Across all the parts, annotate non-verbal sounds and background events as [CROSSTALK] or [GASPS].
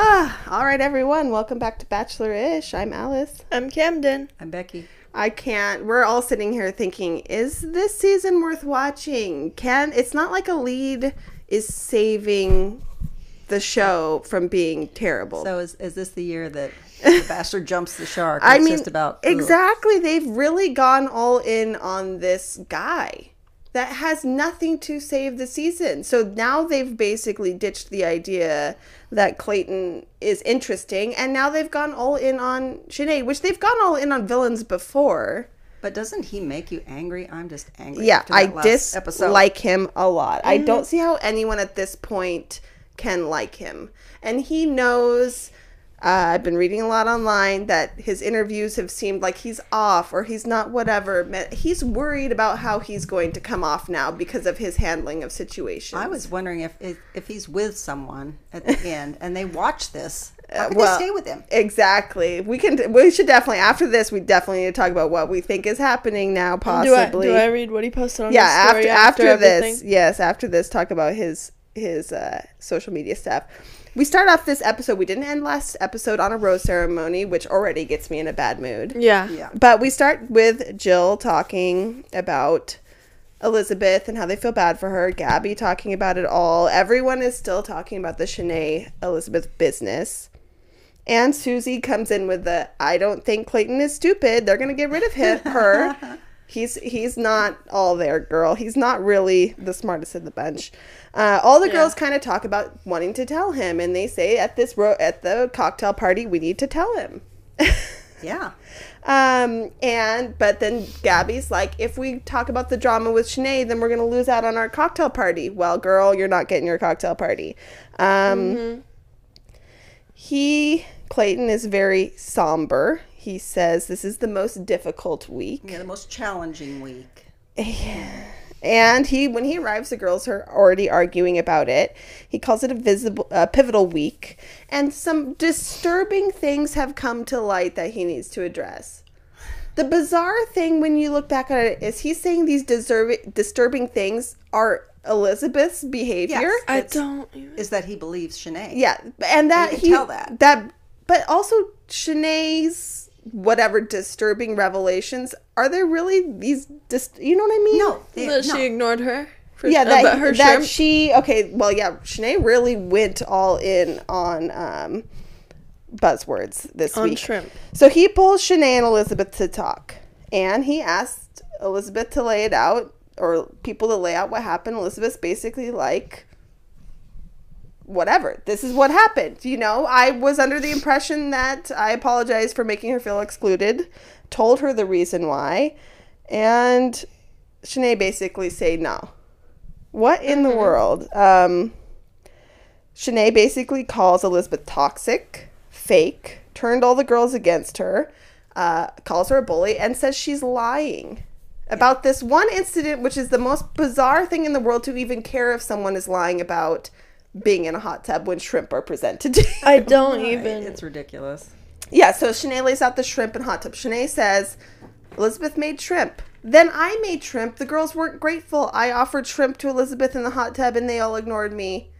Ah, all right, everyone. Welcome back to Bachelor Ish. I'm Alice. I'm Camden. I'm Becky. I can't. We're all sitting here thinking, is this season worth watching? Can it's not like a lead is saving the show from being terrible. So is, is this the year that [LAUGHS] the bastard jumps the shark? I It's mean, just about ugh. exactly. They've really gone all in on this guy that has nothing to save the season. So now they've basically ditched the idea that Clayton is interesting, and now they've gone all in on Shanae, which they've gone all in on villains before. But doesn't he make you angry? I'm just angry. Yeah, I that last episode. dislike him a lot. I Mm-hmm. don't see how anyone at this point can like him. And he knows. Uh, I've been reading a lot online that his interviews have seemed like he's off or he's not whatever. He's worried about how he's going to come off now because of his handling of situations. I was wondering if, if if he's with someone at the [LAUGHS] end and they watch this, how can Uh, well, they stay with him? Exactly. We can. We should definitely after this. We definitely need to talk about what we think is happening now. Do Possibly. I, do I read what he posted on yeah his story after after, this yes after this talk about his his uh social media stuff we start off this episode we didn't end last episode on a rose ceremony which already gets me in a bad mood Yeah. Yeah. but we start with jill talking about elizabeth and how they feel bad for her gabby talking about it all everyone is still talking about the Shanae elizabeth business and Susie comes in with the I don't think Clayton is stupid. They're gonna get rid of him her. [LAUGHS] He's he's not all there, girl. He's not really the smartest of the bunch. Uh, all the girls kind of talk about wanting to tell him, and they say at this ro- at the cocktail party, we need to tell him. [LAUGHS] Yeah. Um, and but then Gabby's like, if we talk about the drama with Shanae, then we're gonna lose out on our cocktail party. Well, girl, you're not getting your cocktail party. Um, he Clayton is very somber. He says this is the most difficult week. Yeah, the most challenging week. And he, when he arrives, the girls are already arguing about it. He calls it a visible, uh, pivotal week, and some disturbing things have come to light that he needs to address. The bizarre thing, when you look back at it, is he's saying these deserve- disturbing things are Elizabeth's behavior. Yes. I don't. Even, Is that he believes Shanae? Yeah, and that can he tell that. that, but also Shanae's whatever disturbing revelations are there really these? Dis- you know what I mean? No. They, that no. she ignored her. For, yeah that, her that shrimp. she okay well yeah Shanae really went all in on um buzzwords this On week shrimp. so he pulls Shanae and Elizabeth to talk and he asked Elizabeth to lay it out or people to lay out what happened Elizabeth's basically like whatever. This is what happened you know? I was under the impression that I apologized for making her feel excluded told her the reason why and Shanae basically say no. What in the world? Um, Shanae basically calls Elizabeth toxic, fake, turned all the girls against her, uh, calls her a bully, and says she's lying about this one incident, which is the most bizarre thing in the world to even care if someone is lying about being in a hot tub when shrimp are presented to you. I don't Right, even. It's ridiculous. Yeah, so Shanae lays out the shrimp and hot tub. Shanae says, Elizabeth made shrimp. Then I made shrimp. The girls weren't grateful. I offered shrimp to Elizabeth in the hot tub and they all ignored me.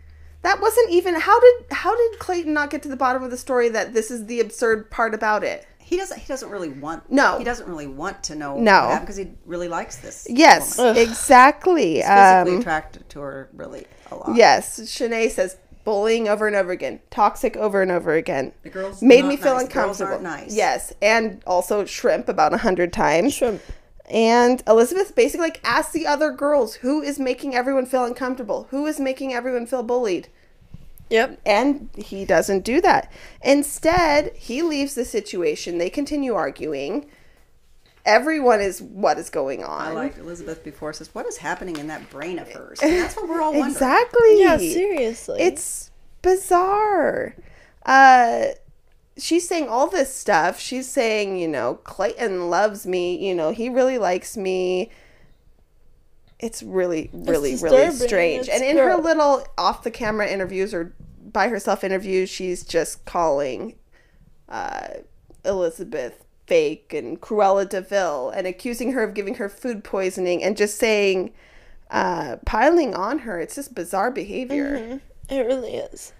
That wasn't even how did how did Clayton not get to the bottom of the story that this is the absurd part about it? He doesn't. He doesn't really want. No. He doesn't really want to know. No. because he really likes this. Yes, woman. exactly. He's physically Um, attracted to her really a lot. yes, Shanae says bullying over and over again, toxic over and over again. The girls made me feel nice. Uncomfortable. nice. Yes, and also shrimp about a hundred times. Shrimp. And Elizabeth basically like asked the other girls who is making everyone feel uncomfortable, who is making everyone feel bullied. Yep. And he doesn't do that. Instead, he leaves the situation. They continue arguing. Everyone is what is going on. I liked Elizabeth before says, "What is happening in that brain of hers?" And that's what we're all wondering. exactly. Yeah, seriously. It's bizarre. Uh she's saying all this stuff. She's saying, you know, Clayton loves me, you know, he really likes me. It's really, really, really strange. It's and in her little off the camera interviews or by herself interviews, she's just calling uh, Elizabeth fake and Cruella de Vil and accusing her of giving her food poisoning and just saying, uh, piling on her. It's just bizarre behavior. Mhm. It really is.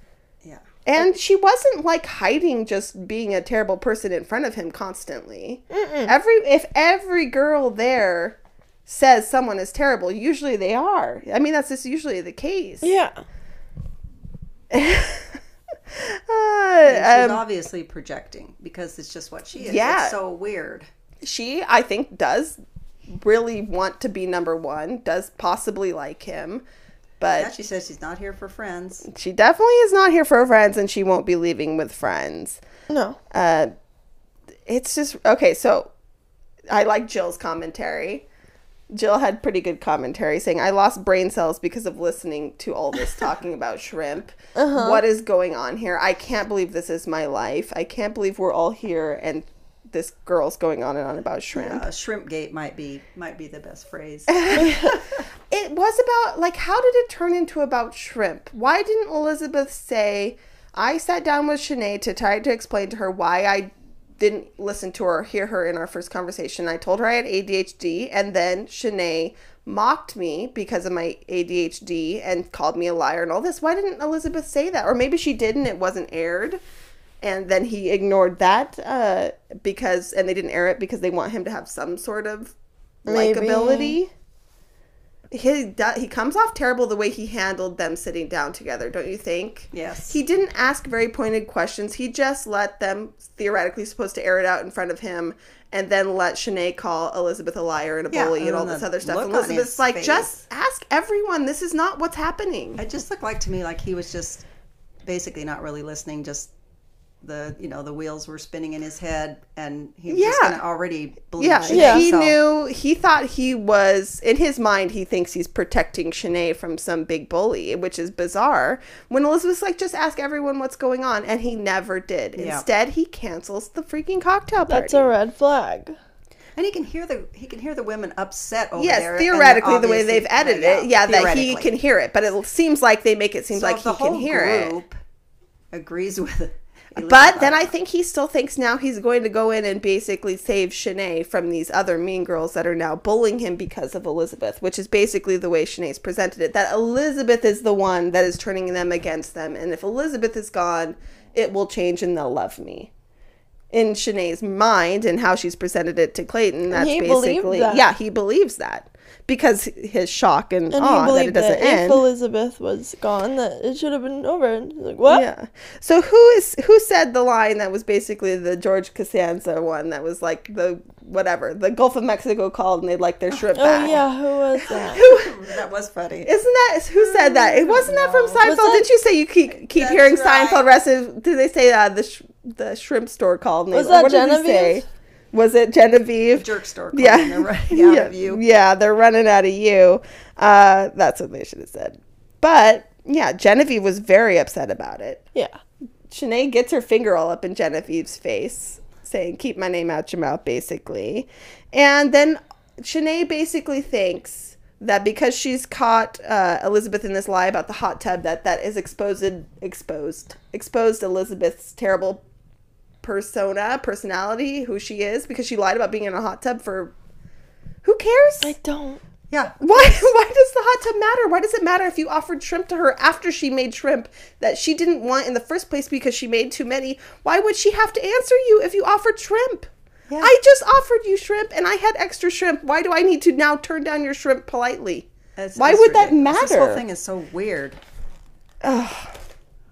Yeah. And she wasn't like hiding just being a terrible person in front of him constantly. Every if every girl there says someone is terrible, usually they are. I mean, that's just usually the case. Yeah. [LAUGHS] And she's Uh, um, obviously projecting because it's just what she is. Yeah. It's so weird. she, I think, does really want to be number one. Does possibly like him, but Yeah, she says she's not here for friends. she definitely is not here for friends, and she won't be leaving with friends. No. Uh, it's just okay. So I like Jill's commentary. Jill had pretty good commentary saying, I lost brain cells because of listening to all this [LAUGHS] talking about shrimp. What is going on here? I can't believe this is my life. I can't believe we're all here and this girl's going on and on about shrimp. Uh, shrimp gate might be might be the best phrase. [LAUGHS] [LAUGHS] It was about, like, how did it turn into about shrimp? Why didn't Elizabeth say, I sat down with Shanae to try to explain to her why I didn't listen to her or hear her in our first conversation. I told her I had ADHD, and then Shanae mocked me because of my ADHD and called me a liar and all this. Why didn't Elizabeth say that? Or maybe she didn't, it wasn't aired. And then he ignored that uh, because, and they didn't air it because they want him to have some sort of likability. He he comes off terrible the way he handled them sitting down together, don't you think? Yes. He didn't ask very pointed questions. He just let them theoretically supposed to air it out in front of him and then let Shanae call Elizabeth a liar and a Yeah, bully and and all this other stuff. And Elizabeth's like, face. just ask everyone. This is not what's happening. It just looked like to me like he was just basically not really listening. Just the you know the wheels were spinning in his head, and he was just Yeah. gonna already believe. Yeah, Shanae, Yeah. he so- knew. He thought he was in his mind. He thinks he's protecting Shanae from some big bully, which is bizarre. When Elizabeth's like, "Just ask everyone what's going on," and he never did. Yeah. Instead, he cancels the freaking cocktail party. That's a red flag. And he can hear the he can hear the women upset over Yes, there. and they're theoretically, the way they've edited yeah, it, yeah, that he can hear it, but it seems like they make it seem So like if he can whole hear it. group Agrees with it. But then I think he still thinks now he's going to go in and basically save Shanae from these other mean girls that are now bullying him because of Elizabeth, which is basically the way Shanae's presented it. That Elizabeth is the one that is turning them against them, and if Elizabeth is gone, it will change and they'll love me. In Shanae's mind and how she's presented it to Clayton, that's basically that. yeah, he believes that because his shock and, And awe he that it believed doesn't that, end. if Elizabeth was gone, that it should have been over. And he's like, what? Yeah. So who is who said the line that was basically the George Costanza one that was like the whatever the Gulf of Mexico called and they'd like their shrimp Oh, back. yeah, who was [LAUGHS] that? who, that was funny. Isn't that who said that? It wasn't that from Seinfeld. That- Didn't you say you keep keep hearing right. Seinfeld recipes? Did they say uh, the sh- the shrimp store called? And they- Was that what did he Genevieve? say? Was it Genevieve? Jerk store. Yeah. [LAUGHS] Yeah, they're running out yeah. of you. Yeah, they're running out of you. Uh, that's what they should have said. But yeah, Genevieve was very upset about it. Yeah. Shanae gets her finger all up in Genevieve's face, saying, Keep my name out your mouth, basically. And then Shanae basically thinks that because she's caught uh, Elizabeth in this lie about the hot tub, that that is exposed, exposed, exposed Elizabeth's terrible persona, personality, who she is, because she lied about being in a hot tub for. Who cares? I don't. Yeah. Why [LAUGHS] why does the hot tub matter? Why does it matter if you offered shrimp to her after she made shrimp that she didn't want in the first place because she made too many? Why would she have to answer you if you offered shrimp? Yeah. I just offered you shrimp and I had extra shrimp. Why do I need to now turn down your shrimp politely? It's- Why it's would that matter? This whole thing is so weird.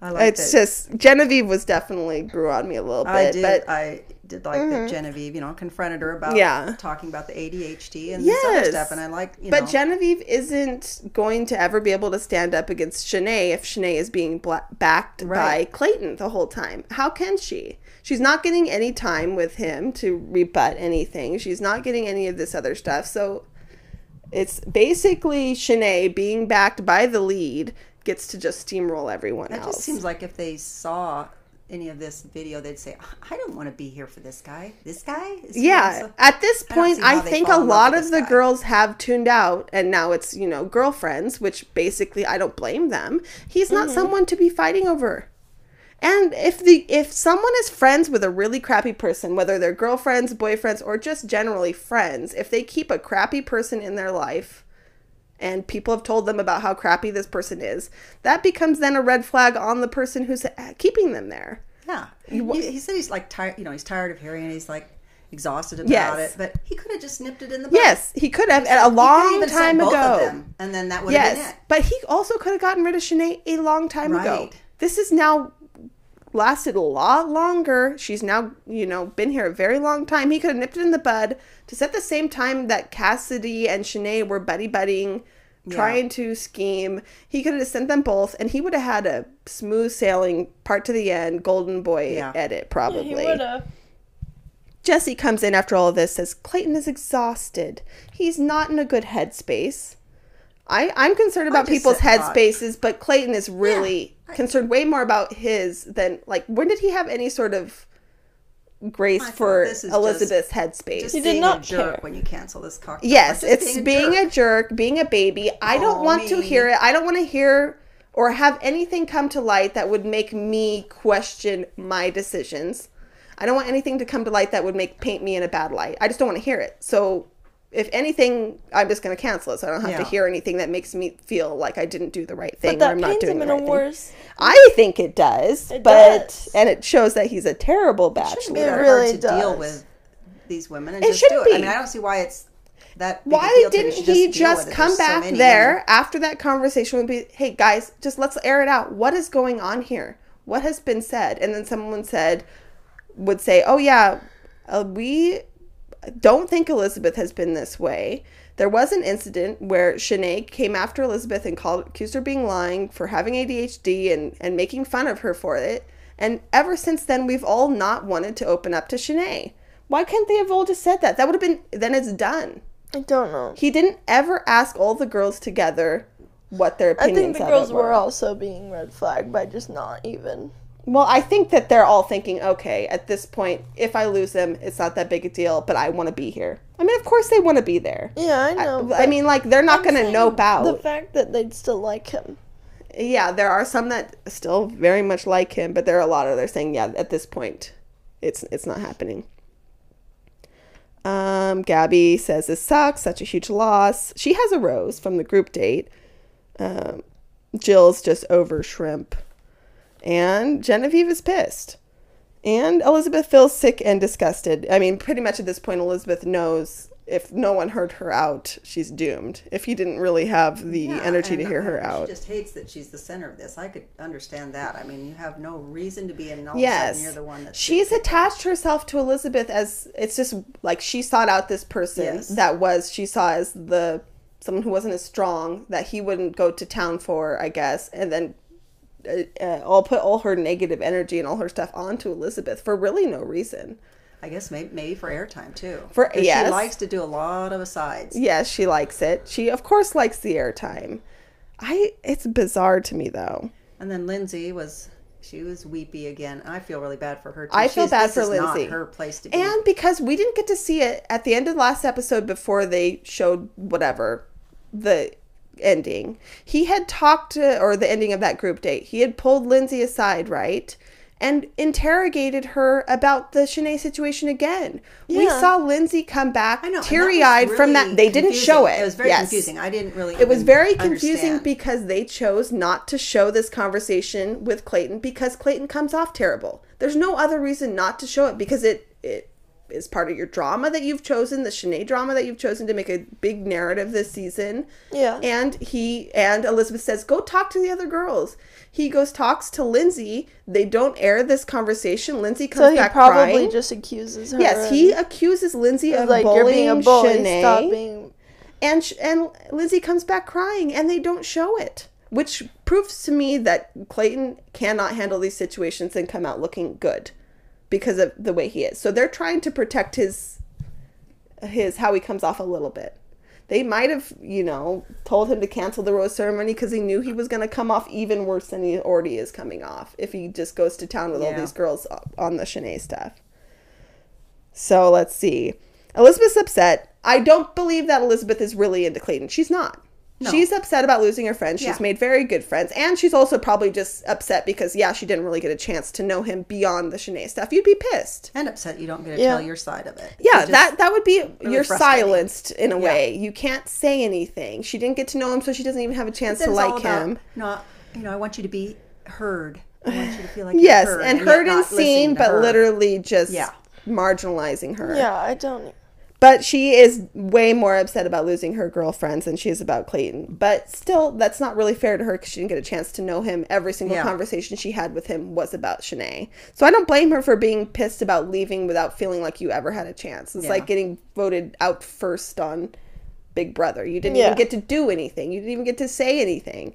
I like It's it. just Genevieve was definitely grew on me a little bit, I did. but I did like that mm-hmm. Genevieve, you know, confronted her about Yeah. talking about the ADHD and this other stuff, and I like, you But know, Genevieve isn't going to ever be able to stand up against Shanae if Shanae is being bla- backed by Clayton the whole time. How can she? She's not getting any time with him to rebut anything. She's not getting any of this other stuff. So it's basically Shanae being backed by the lead gets to just steamroll everyone else. it else. just seems like if they saw any of this video, they'd say, "I don't want to be here for this guy. This guy." Is Yeah, so- at this point, see I, think a lot of the guy. girls have tuned out, and now it's you know girlfriends, which basically I don't blame them. He's not mm-hmm. someone to be fighting over. And if the if someone is friends with a really crappy person, whether they're girlfriends, boyfriends, or just generally friends, if they keep a crappy person in their life, and people have told them about how crappy this person is, that becomes then a red flag on the person who's uh, keeping them there. Yeah, he, he said he's like tired. You know, he's tired of hearing it. He's like exhausted about Yes. it. But he could have just nipped it in the bud. Yes, he could have at a long time ago. them, and then that would have been Yes, it. but he also could have gotten rid of Shanae a long time ago. This is now lasted a lot longer. She's now, you know, been here a very long time. He could have nipped it in the bud to set the same time that Cassidy and Shanae were buddy buddying, trying to scheme. He could have sent them both, and he would have had a smooth sailing part to the end, golden boy Yeah. Yeah, edit probably. he would have. Jesse comes in after all of this, says Clayton is exhausted. He's not in a good headspace. I, I'm concerned about just people's headspaces, but Clayton is really I- concerned way more about his than like when did he have any sort of grace for this is Elizabeth's headspace? Just He did being not a jerk care. when you cancel this cocktail. yes, it's being, a, jerk. being a baby. I don't Oh, want to hear it. I don't want to hear or have anything come to light that would make me question my decisions. I don't want anything to come to light that would make paint me in a bad light. I just don't want to hear it. So if anything, I'm just going to cancel it so I don't have to hear anything that makes me feel like I didn't do the right thing But or I'm not doing him the right a thing. I think it does, It but does. and it shows that he's a terrible shouldn't be bachelor. that It really hard to deal does. with these women and It just do shouldn't it. I mean, I don't see why it's that. Big Why a deal didn't you. he deal just with it. come There's so back there women. after that conversation would be, hey guys, just let's air it out. What is going on here? What has been said? And then someone said, would say, oh yeah, uh, we don't think Elizabeth has been this way. There was an incident where Shanae came after Elizabeth and called accused her of being lying for having ADHD and, and making fun of her for it. And ever since then, we've all not wanted to open up to Shanae. Why can't they have all just said that? That would have been then it's done. I don't know. He didn't ever ask all the girls together what their opinions. I think the girls it were also being red flagged by just not even. Well, I think that they're all thinking, okay, at this point, if I lose them, it's not that big a deal, but I want to be here. I mean, of course they want to be there. Yeah, I I, know. I mean, like they're not going to nope out. The fact that they'd still like him. yeah, there are some that still very much like him, but there are a lot of they're saying, yeah, at this point, it's it's not happening. Um, Gabby says this sucks, such a huge loss. She has a rose from the group date. Um, Jill's just over shrimp, and Genevieve is pissed, and Elizabeth feels sick and disgusted. I mean, pretty much at this point, Elizabeth knows if no one heard her out, she's doomed. If he didn't really have the Yeah, energy to hear her out. She just hates that she's the center of this. I could understand that. I mean, you have no reason to be in. All Yes. you're the one that's She's attached herself to Elizabeth as it's just like she sought out this person Yes. that was she saw as the someone who wasn't as strong that he wouldn't go to town for, I guess, and then uh, uh, all put all her negative energy and all her stuff onto Elizabeth for really no reason. I guess maybe, maybe for airtime too. For- yes. she likes to do a lot of asides. Yes, she likes it. She of course likes the airtime. I it's bizarre to me though. And then Lyndsey was she was weepy again. I feel really bad for her. Too. I feel She's- bad for Lyndsey. Not her place to be. And because we didn't get to see it at the end of the last episode before they showed whatever the ending, he had talked to, or the ending of that group date, he had pulled Lyndsey aside, right? And interrogated her about the Shanae situation again. We saw Lyndsey come back I know and that was teary eyed from that. really They didn't confusing. show it. It was very Yes. confusing. I didn't really. It was very confusing understand. because they chose not to show this conversation with Clayton because Clayton comes off terrible. There's no other reason not to show it because it it is part of your drama that you've chosen, the Shanae drama that you've chosen to make a big narrative this season. Yeah. And he and Elizabeth says, "Go talk to the other girls." He goes talks to Lyndsey. They don't air this conversation. Lyndsey comes So he back probably crying. just accuses her. yes, he accuses Lyndsey of like bullying you're being a bully. Shanae Stop being. and sh- and Lizzie comes back crying and they don't show it which proves to me that Clayton cannot handle these situations and come out looking good because of the way he is so they're trying to protect his his how he comes off a little bit they might have you know told him to cancel the rose ceremony because he knew he was going to come off even worse than he already is coming off if he just goes to town with all these girls on the Shanae stuff so let's see. Elizabeth's upset. I don't believe that Elizabeth is really into Clayton. She's not. No. She's upset about losing her friends. She's Yeah. made very good friends. And she's also probably just upset because, yeah, she didn't really get a chance to know him beyond the Shanae stuff. You'd be pissed. And upset you don't get to Yeah. tell your side of it. Yeah, that that would be you're silenced in a Yeah. way. You can't say anything. She didn't get to know him, so she doesn't even have a chance to Then it's all like him. Not, you know, I want you to be heard. I want you to feel [SIGHS] like you're Yes, heard and yet heard and seen, but her. literally just Yeah. marginalizing her. Yeah, I don't. But she is way more upset about losing her girlfriends than she is about Clayton. But still, that's not really fair to her because she didn't get a chance to know him. Every single Yeah. conversation she had with him was about Shanae. So I don't blame her for being pissed about leaving without feeling like you ever had a chance. It's Yeah. like getting voted out first on Big Brother. You didn't Yeah. even get to do anything. You didn't even get to say anything.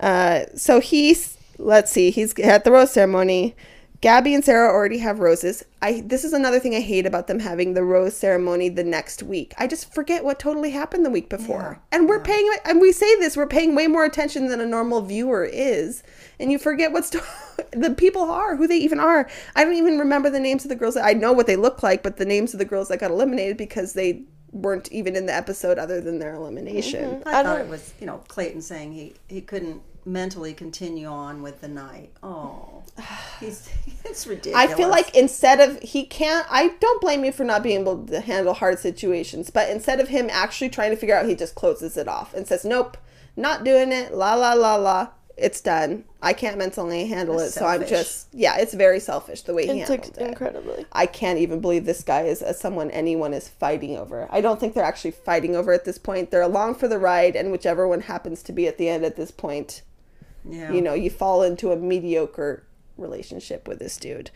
Uh, so he's let's see, he's at the rose ceremony. Gabby and Sarah already have roses. I this is another thing I hate about them having the rose ceremony the next week. I just forget what totally happened the week before. And we're paying and we say this, we're paying way more attention than a normal viewer is. And you forget what sto- [LAUGHS] the people are, who they even are. I don't even remember the names of the girls. That, I know what they look like, but the names of the girls that got eliminated because they weren't even in the episode other than their elimination. Mm-hmm. I, I thought don't- it was, you know, Clayton saying he, he couldn't mentally continue on with the night. Oh, he's [LAUGHS] it's ridiculous. I feel like instead of he can't I don't blame you for not being able to handle hard situations, but instead of him actually trying to figure out he just closes it off and says, Nope, not doing it, la la la la. It's done. I can't mentally handle it, That's so I'm just yeah, it's very selfish the way he It handled took it. incredibly. I can't even believe this guy is uh, someone anyone is fighting over. I don't think they're actually fighting over at this point. They're along for the ride, and whichever one happens to be at the end at this point, yeah. you know, you fall into a mediocre relationship with this dude.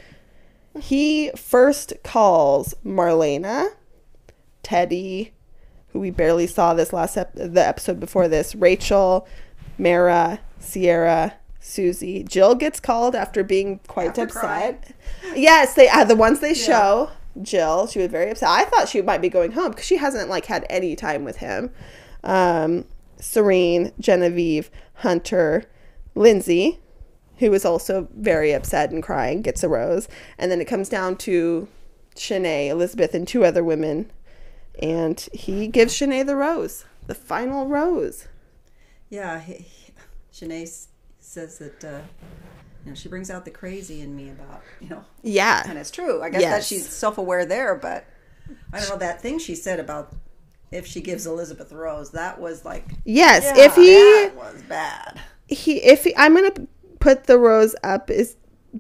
He first calls Marlena, Teddi, who we barely saw this last ep- the episode before this, Rachel, Mara, Sierra, Susie. Jill gets called after being quite After upset. crying. Yes, they uh, the ones they show. Jill, she was very upset. I thought she might be going home because she hasn't like had any time with him. Um, Serene, Genevieve, Hunter, Lyndsey, who is also very upset and crying, gets a rose. And then it comes down to Shanae, Elizabeth, and two other women. And he gives Shanae the rose, the final rose. Yeah, he, Shanae says that uh, you know she brings out the crazy in me about you know, yeah, and it's true. I guess that she's self-aware there, but I don't know that thing she said about if she gives Elizabeth rose. That was like Yes. Yeah, if he, that was bad. he, if he, I'm going to put the rose up his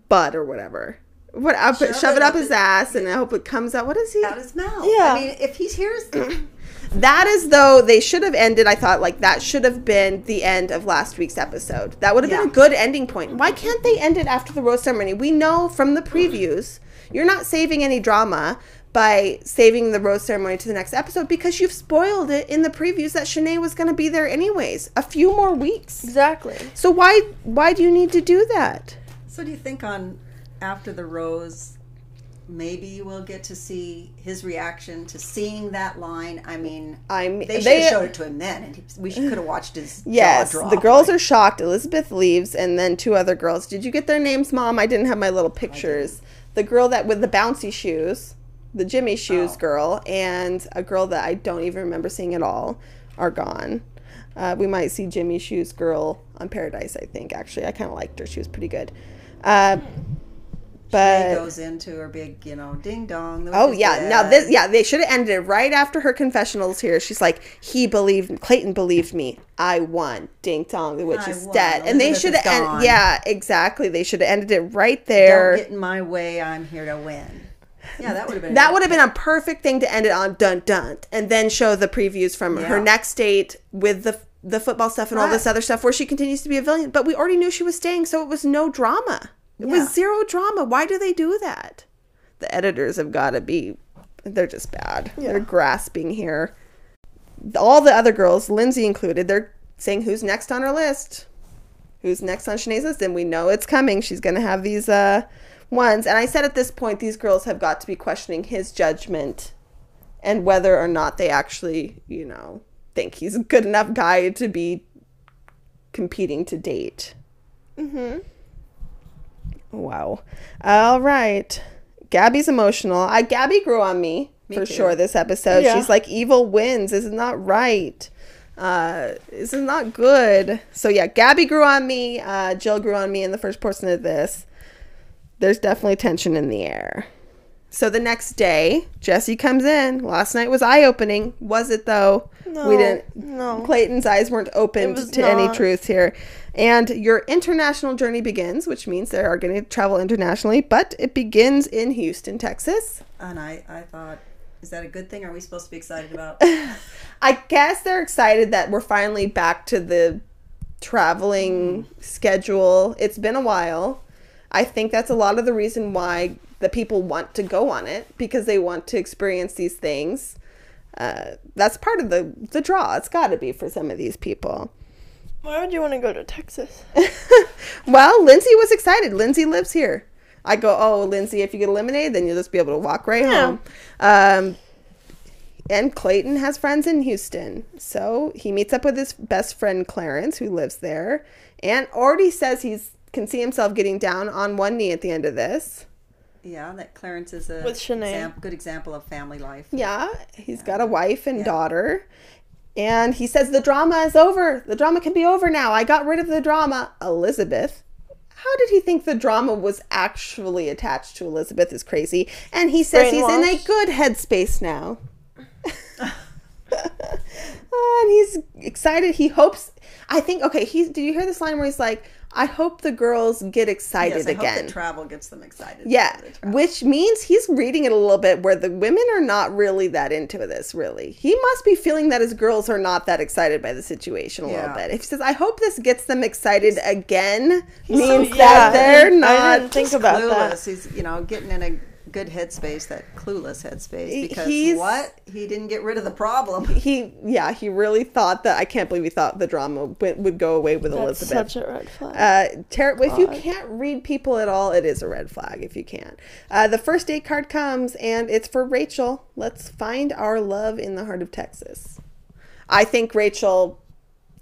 butt or whatever. What up? Shove, Shove it up his- ass, and I hope it comes out. What is he? Out his mouth. Yeah. I mean, if he hears, That is though they should have ended. I thought like that should have been the end of last week's episode. That would have been a good ending point. Why can't they end it after the rose ceremony? We know from the previews you're not saving any drama by saving the rose ceremony to the next episode because you've spoiled it in the previews that Shanae was going to be there anyways. A few more weeks. Exactly. So why why do you need to do that? so do you think on after the rose? Maybe we'll get to see his reaction to seeing that line. I mean, I'm they should they- have showed it to him then, and he, we [SIGHS] could have watched his Yes, jaw drop. the girls are shocked. Elizabeth leaves, and then two other girls. Did you get their names, Mom? I didn't have my little pictures. The girl that with the bouncy shoes, the Jimmy shoes Oh. girl, and a girl that I don't even remember seeing at all, are gone. Uh, we might see Jimmy shoes girl on Paradise. I think actually, I kind of liked her. She was pretty good. Uh, She but goes into her big, you know, ding dong. Oh yeah, now this yeah they should have ended it right after her confessionals here. She's like, he believed Clayton believed me. I won. Ding dong, the witch I is won. dead. And they should have gone. yeah exactly. They should have ended it right Don't there. get in my way. I'm here to win. Yeah, that would have been that would have been a perfect thing to end it on. Dun dun, and then show the previews from her next date with the the football stuff and all this other stuff where she continues to be a villain. But we already knew she was staying, so it was no drama. It Yeah. was zero drama. Why do they do that? The editors have got to be. They're just bad. They're grasping here. All the other girls, Lyndsey included, they're saying who's next on her list. Who's next on Shanae's list? And we know it's coming. She's going to have these uh, ones. And I said at this point, these girls have got to be questioning his judgment and whether or not they actually, you know, think he's a good enough guy to be competing to date. Mm-hmm. Wow. All right. Gabby's emotional. I Gabby grew on me, Me for too. sure this episode. Yeah. She's like evil wins. This is not right. Uh, this is not good. So yeah, Gabby grew on me. Uh, Jill grew on me in the first portion of this. There's definitely tension in the air. So the next day, Jesse comes in. Last night was eye opening. Was it though? No, we didn't. no. Clayton's eyes weren't opened to any truth here. And your international journey begins, which means they are going to travel internationally, but it begins in Houston, Texas. And I, I thought, is that a good thing? Are we supposed to be excited about? [LAUGHS] I guess they're excited that we're finally back to the traveling schedule. It's been a while. I think that's a lot of the reason why the people want to go on it because they want to experience these things. Uh, that's part of the the draw. It's got to be for some of these people. Why would you want to go to Texas? [LAUGHS] Well, Lyndsey was excited. Lyndsey lives here. I go, oh, Lyndsey, if you get eliminated, then you'll just be able to walk right Yeah. home. Um, and Clayton has friends in Houston. So he meets up with his best friend, Clarence, who lives there, and already says he can see himself getting down on one knee at the end of this. yeah, that Clarence is a With exam- good example of family life. Yeah, he's got a wife and daughter. And he says the drama is over. The drama can be over now. I got rid of the drama. Elizabeth. How did he think the drama was actually attached to Elizabeth is crazy. And he says he's in a good headspace now. [LAUGHS] and he's excited. He hopes I think okay, he did you hear this line where he's like, I hope the girls get excited Yes, I again. travel gets them excited. Yeah, which means he's reading it a little bit where the women are not really that into this, really. He must be feeling that his girls are not that excited by the situation a little bit. If he says, I hope this gets them excited again, so- means yeah, that they're didn't- I didn't think about clueless. that. He's you know getting in a good headspace, that clueless headspace. Because He's- what he didn't get rid of the problem. [LAUGHS] He, yeah, he really thought that. I can't believe he thought the drama would, would go away with That's Elizabeth. such a red flag. Uh, ter- if you can't read people at all, it is a red flag if you can't. Uh, the first date card comes, and it's for Rachel. Let's find our love in the heart of Texas. I think Rachel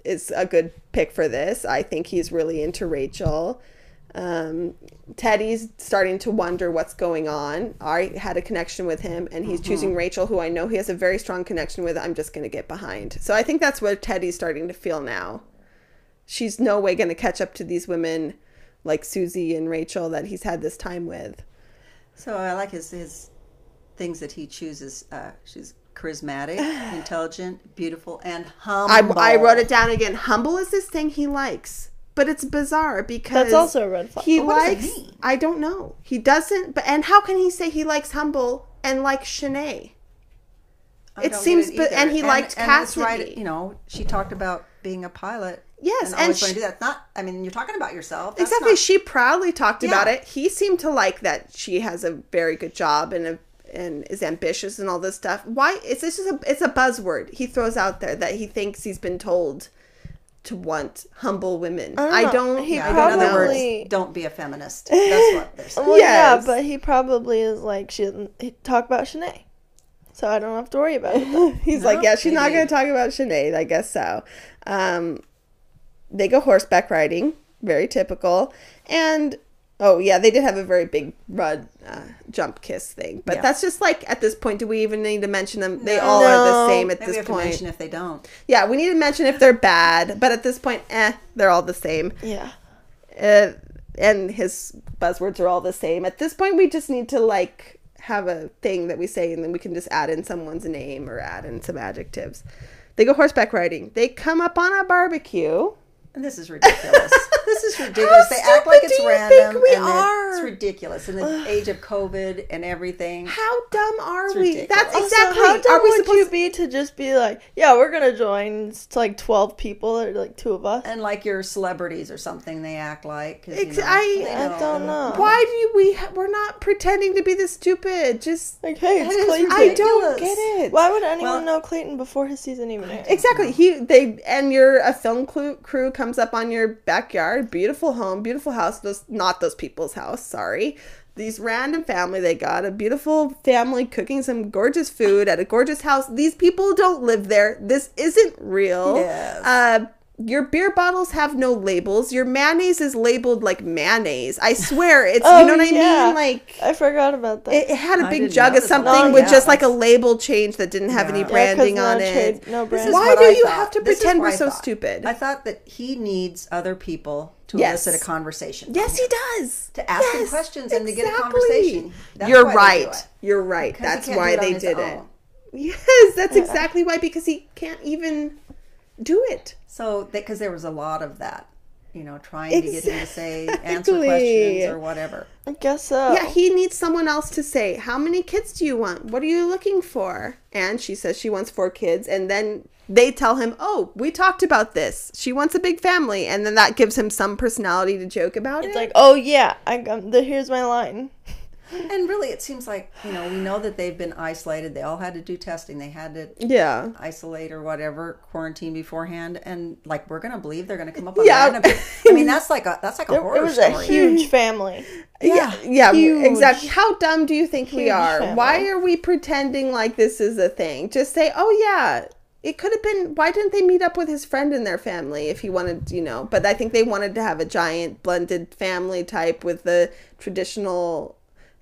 is a good pick for this. I think he's really into Rachel. Um, Teddi's starting to wonder what's going on. I had a connection with him, and he's choosing Rachel, who I know he has a very strong connection with. I'm just going to get behind. So I think that's what Teddi's starting to feel now she's no way going to catch up to these women like Susie and Rachel that he's had this time with. So I like his his things that he chooses. Uh, she's charismatic, [SIGHS] intelligent, beautiful, and I, humble. I wrote it down again. Humble is this thing he likes, but it's bizarre because That's also a red flag. he But what does it likes. mean? I don't know. He doesn't. But and how can he say he likes humble and like Shanae? I it seems get but- and he liked and it's right, Cassidy. you know, she talked about being a pilot. Yes, and and always she- going to do that. Not. I mean, you're talking about yourself. That's exactly. not- she proudly talked about it. He seemed to like that she has a very good job and a, and is ambitious and all this stuff. Why? is this just a it's a buzzword he throws out there that he thinks he's been told to want humble women. I I don't don't. He yeah, I don't know. words, Probably- don't be a feminist. That's what they're saying. Well, Yes. yeah, but he probably is like she doesn't talk about Shanae, so I don't have to worry about it. [LAUGHS] He's No, like, yeah, she's not going to talk about Shanae. I guess so. Um, they go horseback riding, very typical. And oh yeah, they did have a very big run, uh, jump kiss thing. But Yeah. that's just like at this point, do we even need to mention them? They No. all are the same at Maybe we this point. mention if they don't. Yeah, we need to mention if they're bad. But at this point, eh, they're all the same. Yeah, Uh, and his buzzwords are all the same. At this point, we just need to like have a thing that we say, and then we can just add in someone's name or add in some adjectives. They go horseback riding. They come up on a barbecue. And this is ridiculous. [LAUGHS] this is ridiculous. they act like it's random. think we and are? It's ridiculous in the age of COVID and everything. How dumb are we? That's Also, exactly. how dumb are we would supposed? you be to just be like, yeah, we're gonna join? It's like twelve people or like two of us. And like you're celebrities or something, they act like. You know, I- I don't know. Why do we? ha- We're not pretending to be this stupid. Just Like, hey, it's Clayton. I don't get it. Why would anyone Well- know Clayton before his season even aired? Exactly. He they and your a film crew, crew comes up on your backyard. Beautiful home, beautiful house. Those not those people's house. Sorry. These random family they got a beautiful family cooking some gorgeous food at a gorgeous house. These people don't live there. This isn't real. Yes. Uh, Your beer bottles have no labels. Your mayonnaise is labeled like mayonnaise. I swear, it's Oh, you know what yeah. I mean. Like I forgot about that. it, it had a big jug of something that. with Yeah, just like a label change that didn't have any Yeah. Yeah, 'cause branding no on it. trade- no This brand. Why do I you thought. have to This pretend we're I so thought. stupid? I thought that he needs other people to Yes. elicit a conversation. Yes, he does. To ask him Yes, questions and to get a conversation. That's You're why they do right. it. You're right. Because he That's why do it on they his did it. [LAUGHS] Yes, that's [LAUGHS] exactly why because he can't even do it. So, because there was a lot of that, you know, trying to get him to say, answer questions or whatever. I guess so. Yeah, he needs someone else to say, How many kids do you want? What are you looking for? And she says she wants four kids. And then they tell him, Oh, we talked about this. She wants a big family. And then that gives him some personality to joke about It's it. like, oh yeah, I got the, here's my line. [LAUGHS] And really, it seems like, you know, we know that they've been isolated. They all had to do testing. They had to yeah. isolate or whatever, quarantine beforehand. And like, we're going to believe they're going to come up with Yeah. random. I mean, that's like a, that's like a It, horror it was story. a huge [LAUGHS] family. Yeah, yeah, Huge. exactly. How dumb do you think we are? family. Why are we pretending like this is a thing? Just say, "Oh yeah, it could have been." Why didn't they meet up with his friend and their family if he wanted, you know? But I think they wanted to have a giant blended family type with the traditional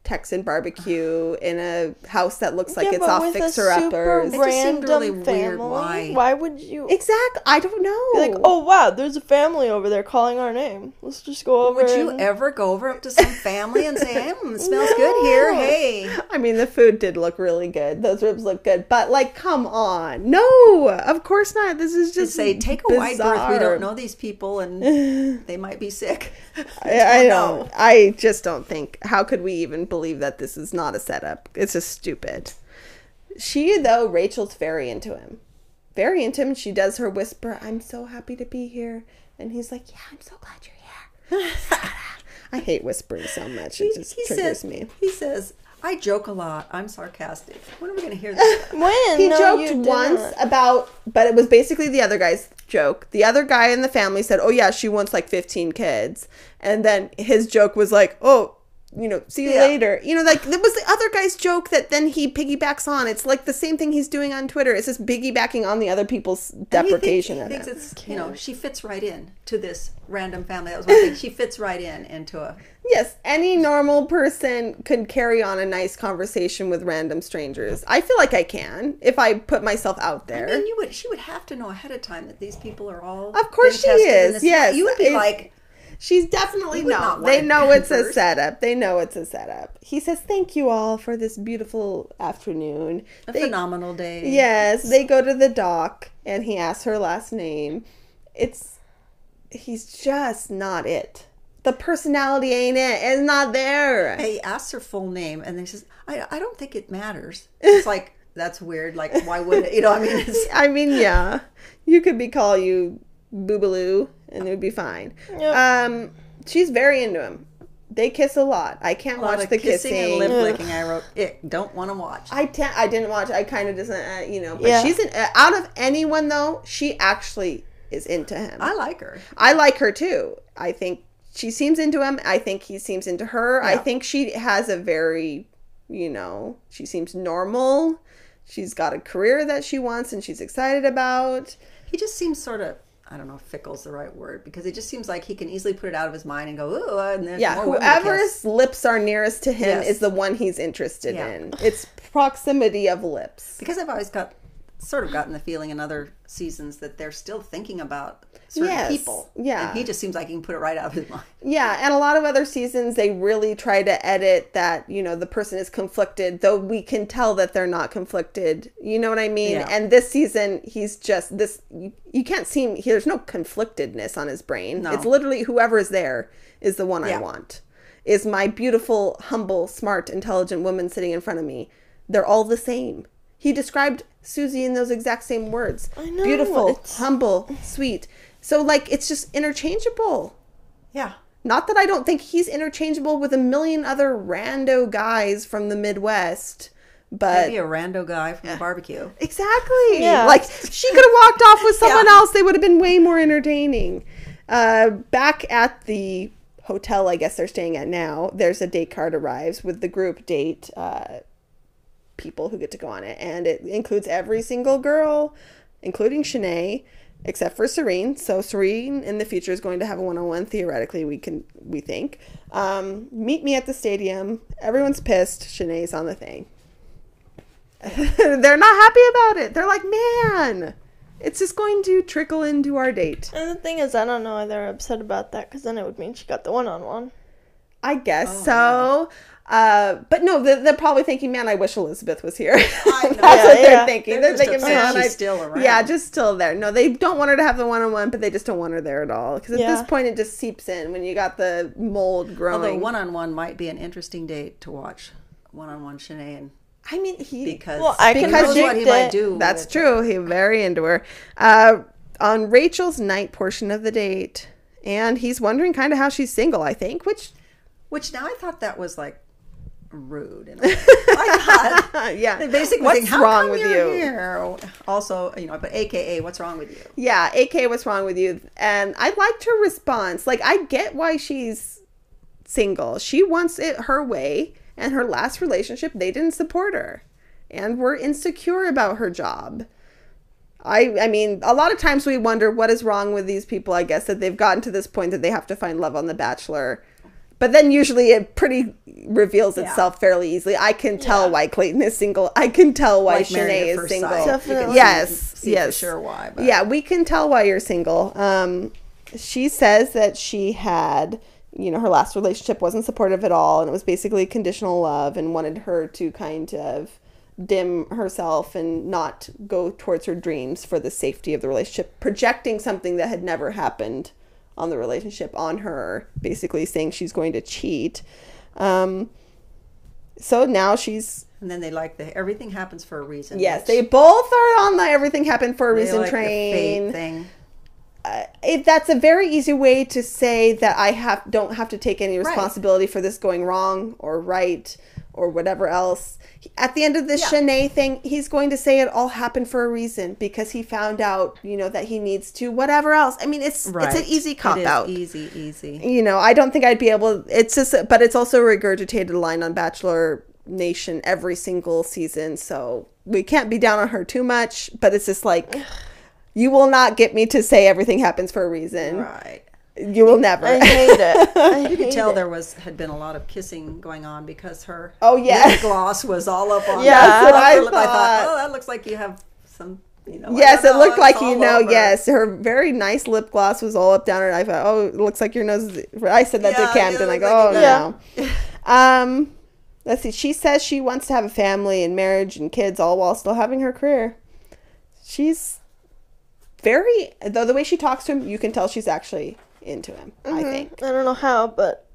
Texan barbecue in a house that looks like Yeah, it's but all fixer uppers. super It just seemed random really weird. family. Why? Why would you Exactly. I don't know. be like, oh wow, there's a family over there calling our name. Let's just go over. Would you ever go over up to some family and say, mm, it smells good here. Hey. I mean, the food did look really good. Those ribs look good, but like, come on, no, of course not. This is To just say, take a wide berth. We don't know these people and [LAUGHS] they might be sick. I, I don't don't. I just don't think. How could we even believe that this is not a setup? It's just stupid. She though, Rachel's very into him, very into him. She does her whisper, "I'm so happy to be here," and he's like, "Yeah, I'm so glad you're here." [LAUGHS] I hate whispering so much. It just he triggers says, me. He says, I joke a lot. I'm sarcastic. When are we going to hear this? When He No, joked once didn't. about, but it was basically the other guy's joke. The other guy in the family said, "Oh yeah, she wants like 15 kids," and then his joke was like, "Oh." You know, see you Yeah. later. You know, like it was the other guy's joke that then he piggybacks on. It's like the same thing he's doing on Twitter. It's just piggybacking on the other people's And he deprecation think- of he thinks it. it's, you know, she fits right in to this random family. That was one thing. She fits right in into a. Yes, any normal person could carry on a nice conversation with random strangers. I feel like I can if I put myself out there. I mean, you would. She would have to know ahead of time that these people are all. Of course she is, yes. you would be It- like, She's definitely no. not They know it's a setup. They know it's a setup. He says, "Thank you all for this beautiful afternoon." a They- phenomenal day. yes, they go to the dock, and he asks her last name. It's he's just not it. The personality ain't it. It's not there. He asks her full name, and then he says, "I, I don't think it matters." It's like [LAUGHS] that's weird. Like, why would it? You know? I mean, it's, [LAUGHS] I mean, yeah, you could be call you Boobaloo, and it would be fine. Yep. Um, she's very into him. They kiss a lot. I can't watch the kissing, kissing. and lip licking. I wrote, "Ick, don't want to watch." I didn't watch. I kind of doesn't, uh, you know. But Yeah. she's in, uh, out of anyone though. She actually is into him. I like her. I like her too. I think she seems into him. I think he seems into her. I think she has a very, you know, she seems normal. She's got a career that she wants and she's excited about. He just seems sort of. I don't know if fickle's the right word because it just seems like he can easily put it out of his mind and go, "Ooh," uh, and there's Yeah, more women to kiss." whoever's lips are nearest to him Yes. is the one he's interested Yeah. in. It's proximity of lips. because I've always got sort of gotten the feeling in other seasons that they're still thinking about certain Yes, people. yeah. and he just seems like he can put it right out of his mind. [LAUGHS] Yeah, and a lot of other seasons they really try to edit that, you know, the person is conflicted, though we can tell that they're not conflicted. You know what I mean? Yeah. And this season he's just this you, you can't see there's no conflictedness on his brain. No. It's literally whoever is there is the one I Yeah. want. Is my beautiful, humble, smart, intelligent woman sitting in front of me. They're all the same. He described Susie in those exact same words. I know, Beautiful, it's- humble, sweet. So like it's just interchangeable. Yeah, Not that I don't think he's interchangeable with a million other rando guys from the Midwest, but maybe a rando guy from the barbecue. exactly. Yeah. Like she could have walked off with someone Yeah. else. They would have been way more entertaining. Uh, back at the hotel, I guess they're staying at now. There's a date card arrives with the group date uh, people who get to go on it, and it includes every single girl, including Shanae. except for Serene. So Serene in the future is going to have a one-on-one. Theoretically, we can we think. Um, meet me at the stadium. Everyone's pissed. Shanae's on the thing. [LAUGHS] They're not happy about it. They're like, man, it's just going to trickle into our date. And the thing is, I don't know why they're upset about that because then it would mean she got the one on one. I guess Oh, so. Uh, but no, they're, they're probably thinking, man, I wish Elizabeth was here. I [LAUGHS] That's know. what Yeah, they're yeah. thinking. They're They're, just thinking, upset man, she's I- still around. Yeah, just still there. No, they don't want her to have the one-on-one, but they just don't want her there at all. Because at Yeah. this point, it just seeps in when you got the mold growing. Although one on one might be an interesting date to watch. One on one Shanae and I mean, he because Well, I who can knows what he predict might do. That's with- true. He very into her. Uh, on Rachel's night portion of the date, and he's wondering kind of how she's single. I think, which Which now I thought that was like rude. In a way. I thought yeah, they basically what's think, wrong with you're? Here? Also, you know, but AKA, what's wrong with you? Yeah, AKA, what's wrong with you? And I liked her response. Like, I get why she's single. She wants it her way, and her last relationship, they didn't support her and were insecure about her job. I, I mean, a lot of times we wonder what is wrong with these people. I guess that they've gotten to this point that they have to find love on The Bachelor. But then usually it pretty reveals Yeah. itself fairly easily. I can tell Yeah. why Clayton is single. I can tell why Like Shanae is single. Sight. You can Definitely. Yes, see yes. sure why. But Yeah, we can tell why you're single. Um, she says that she had, you know, her last relationship wasn't supportive at all, and it was basically conditional love, and wanted her to kind of dim herself and not go towards her dreams for the safety of the relationship, projecting something that had never happened on the relationship on her, basically saying she's going to cheat. Um, so now she's and then they like the everything happens for a reason. yes, they both are on the everything happened for a reason like train thing. uh, if that's a very easy way to say that I have don't have to take any Right. responsibility for this going wrong or right or whatever else. At the end of this Yeah. Shanae thing, he's going to say it all happened for a reason because he found out, you know, that he needs to whatever else. I mean, it's it's an easy cop out. Easy, easy. You know, I don't think I'd be able. It's just, but it's also a regurgitated line on Bachelor Nation every single season, so we can't be down on her too much. But it's just like. You will not get me to say everything happens for a reason. Right. You will never. I hate it. [LAUGHS] I You could tell it. there was had been a lot of kissing going on because her Oh, yeah. lip gloss was all up on. [LAUGHS] Yeah, the- that's what I upper. I thought. thought, oh, that looks like you have some. You know, yes, it looked know, like you know. over. Yes, her very nice lip gloss was all up down her. And I thought, oh, it looks like your nose. Is... I said that Yeah, to Camden. yeah, I go, looks oh like no. Um, let's see. She says she wants to have a family and marriage and kids, all while still having her career. She's very though the way she talks to him, you can tell she's actually into him. I think. I don't know how, but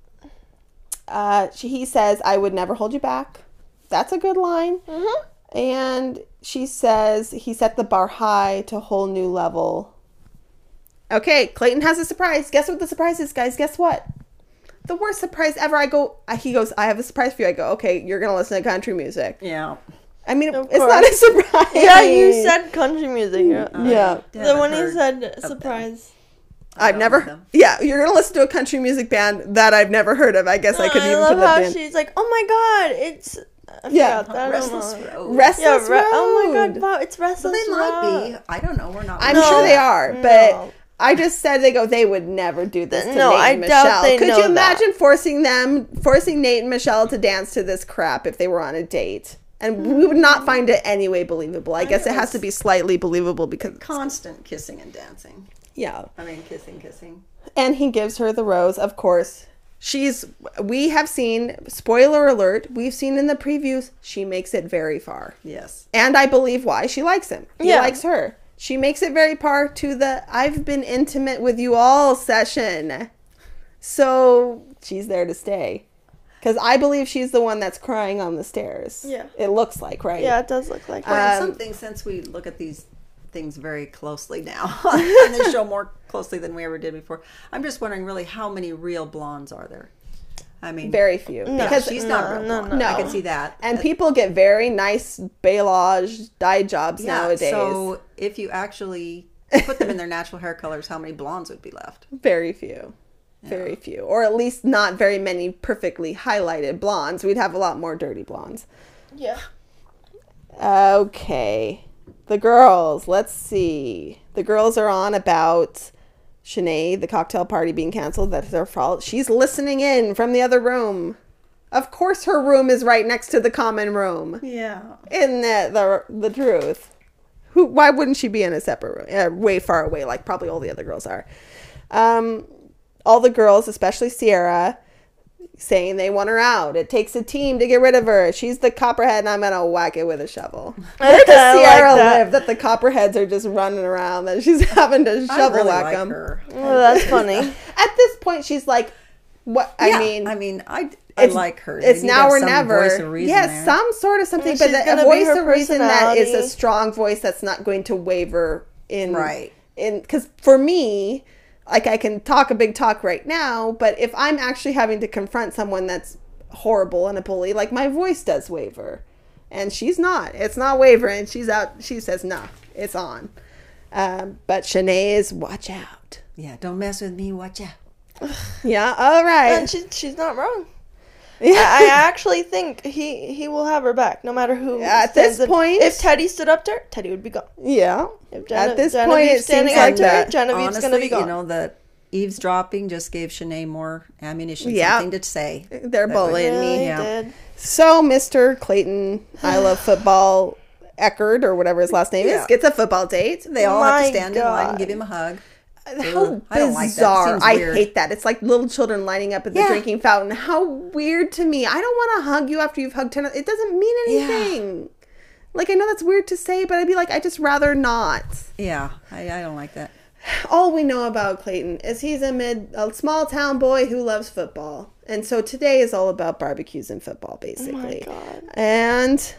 Uh, she, he says, "I would never hold you back." That's a good line. Mhm. And she says he set the bar high to a whole new level. Okay, Clayton has a surprise. Guess what the surprise is, guys? Guess what? The worst surprise ever. I go. He goes. I have a surprise for you. I go. Okay, you're gonna listen to country music. Yeah. I mean, Of it's not a surprise. yeah, you said country music. [LAUGHS] Yeah. Yeah. Then when he said of them. surprise, I've never. know. Yeah, you're gonna listen to a country music band that I've never heard of. I guess I couldn't I even love put that how in. she's like, "Oh my god, it's." I yeah, that, Restless Road. Restless yeah, re- Road. Oh my god, wow, it's Restless well, they might Road. be. I don't know. We're not. I'm No. sure they are, but No. I just said they go. They would never do this to No, Nate I and doubt Michelle. they Could know you that. imagine forcing them, forcing Nate and Michelle to dance to this crap if they were on a date? And we would not find it any way believable. I guess it has to be slightly believable because constant kissing and dancing. Yeah. I mean, kissing, kissing. And he gives her the rose. Of course, she's. We have seen. Spoiler alert. We've seen in the previews. She makes it very far. Yes. And I believe why. She likes him. He Yeah. likes her. She makes it very par to the I've been intimate with you all session. So she's there to stay. Because I believe she's the one that's crying on the stairs. Yeah. It looks like, right? Yeah, it does look like Um, something since we look at these things very closely now, [LAUGHS] and they show more closely than we ever did before. I'm just wondering, really, how many real blondes are there? I mean, Very few. yeah, because she's not no, real no, blonde. no. I can see that. and people get very nice balayage dye jobs yeah, nowadays. So if you actually put them in their natural hair colors, how many blondes would be left? [LAUGHS] Very few. Very few. Or at least not very many perfectly highlighted blondes. We'd have a lot more dirty blondes. yeah. Okay. The girls. Let's see. The girls are on about Shanae, the cocktail party being canceled. That's their fault. She's listening in from the other room. Of course, her room is right next to the common room. Yeah. Isn't that the the truth? Who? Why wouldn't she be in a separate room, uh, way far away, like probably all the other girls are? Um, all the girls, especially Sierra, saying they want her out. It takes a team to get rid of her. She's the copperhead, and I'm gonna whack it with a shovel. [LAUGHS] [LAUGHS] Where does I like Sierra that. live? That the copperheads are just running around. That she's [LAUGHS] having to shovel really whack like them. Oh, that's funny. At this point, she's like, "What? I mean, I mean, I, I like her. It's now or never. Voice of reason yes, there. some sort of something, Yeah, but the, a voice of reason that is a strong voice that's not going to waver in Right. In because for me, like I can talk a big talk right now, but if I'm actually having to confront someone that's horrible and a bully, like my voice does waver, and she's not. It's not wavering. She's out. She says no. It's on. Um, but Shanae is watch out. Yeah, don't mess with me. Watch out. [SIGHS] Yeah. All right. And she, she's not wrong. Yeah. I, I [LAUGHS] actually think he he will have her back, no matter who. At this stands up. point- if Teddi stood up to her, Teddi would be gone. yeah. If At this Gene- point, it Genevieve's seems standing like up to her, that. Genevieve's Honestly, gonna be gone. you know that eavesdropping just gave Shanae more ammunition, Yeah. something to say. They're That bullying would- me. Really Yeah. did. So, Mr. Clayton, I love football, Echard, or whatever his last name Yeah. is, gets a football date. They all have to stand in line and give him a hug. How Ugh, I like. Bizarre. I hate that. It's like little children lining up at the Yeah. drinking fountain. How weird to me. I don't want to hug you after you've hugged 10. It doesn't mean Yeah. anything. Like, I know that's weird to say, but I'd be like, I just rather not. Yeah, I, I don't like that. all we know about Clayton is he's a mid a small town boy who loves football. And so today is all about barbecues and football oh basically. God. And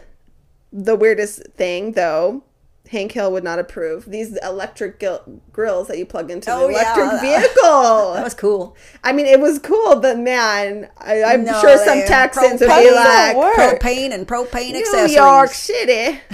the weirdest thing though, Hank Hill would not approve these electric gil- grills that you plug into Oh, the yeah. electric [LAUGHS] vehicle. That was cool. I mean, it was cool, but man, I, I'm No, sure some they- Texans would How be does that like. Propane and propane New accessories. York City. [LAUGHS]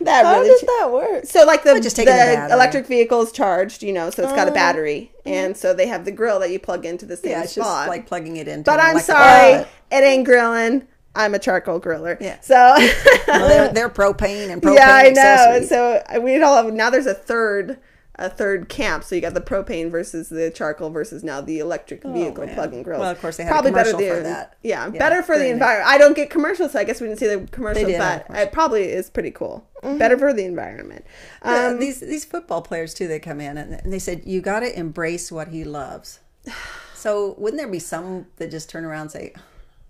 That How really does ch- that work? so like the, just the the electric vehicle is charged, you know, so it's got a Oh. battery, mm-hmm. and so they have the grill that you plug into the same Yeah, it's spot. just like plugging it into. but I'm sorry, outlet. it ain't grilling. I'm a charcoal griller. Yeah. So Well, they're, [LAUGHS] they're propane and propane yeah, I know. accessories. So we all have now. There's a third. A third camp, so you got the propane versus the charcoal versus now the electric vehicle man. plug and grills. Oh, Well, of course, they had a commercial for that. Yeah, Yeah, better for the environment. I don't get commercials, so I guess we didn't see the commercial, did but it probably is pretty cool. Better for the environment. Yeah, Um, these these football players too. They come in and and they said you got to embrace what he loves. [SIGHS] So wouldn't there be some that just turn around and say,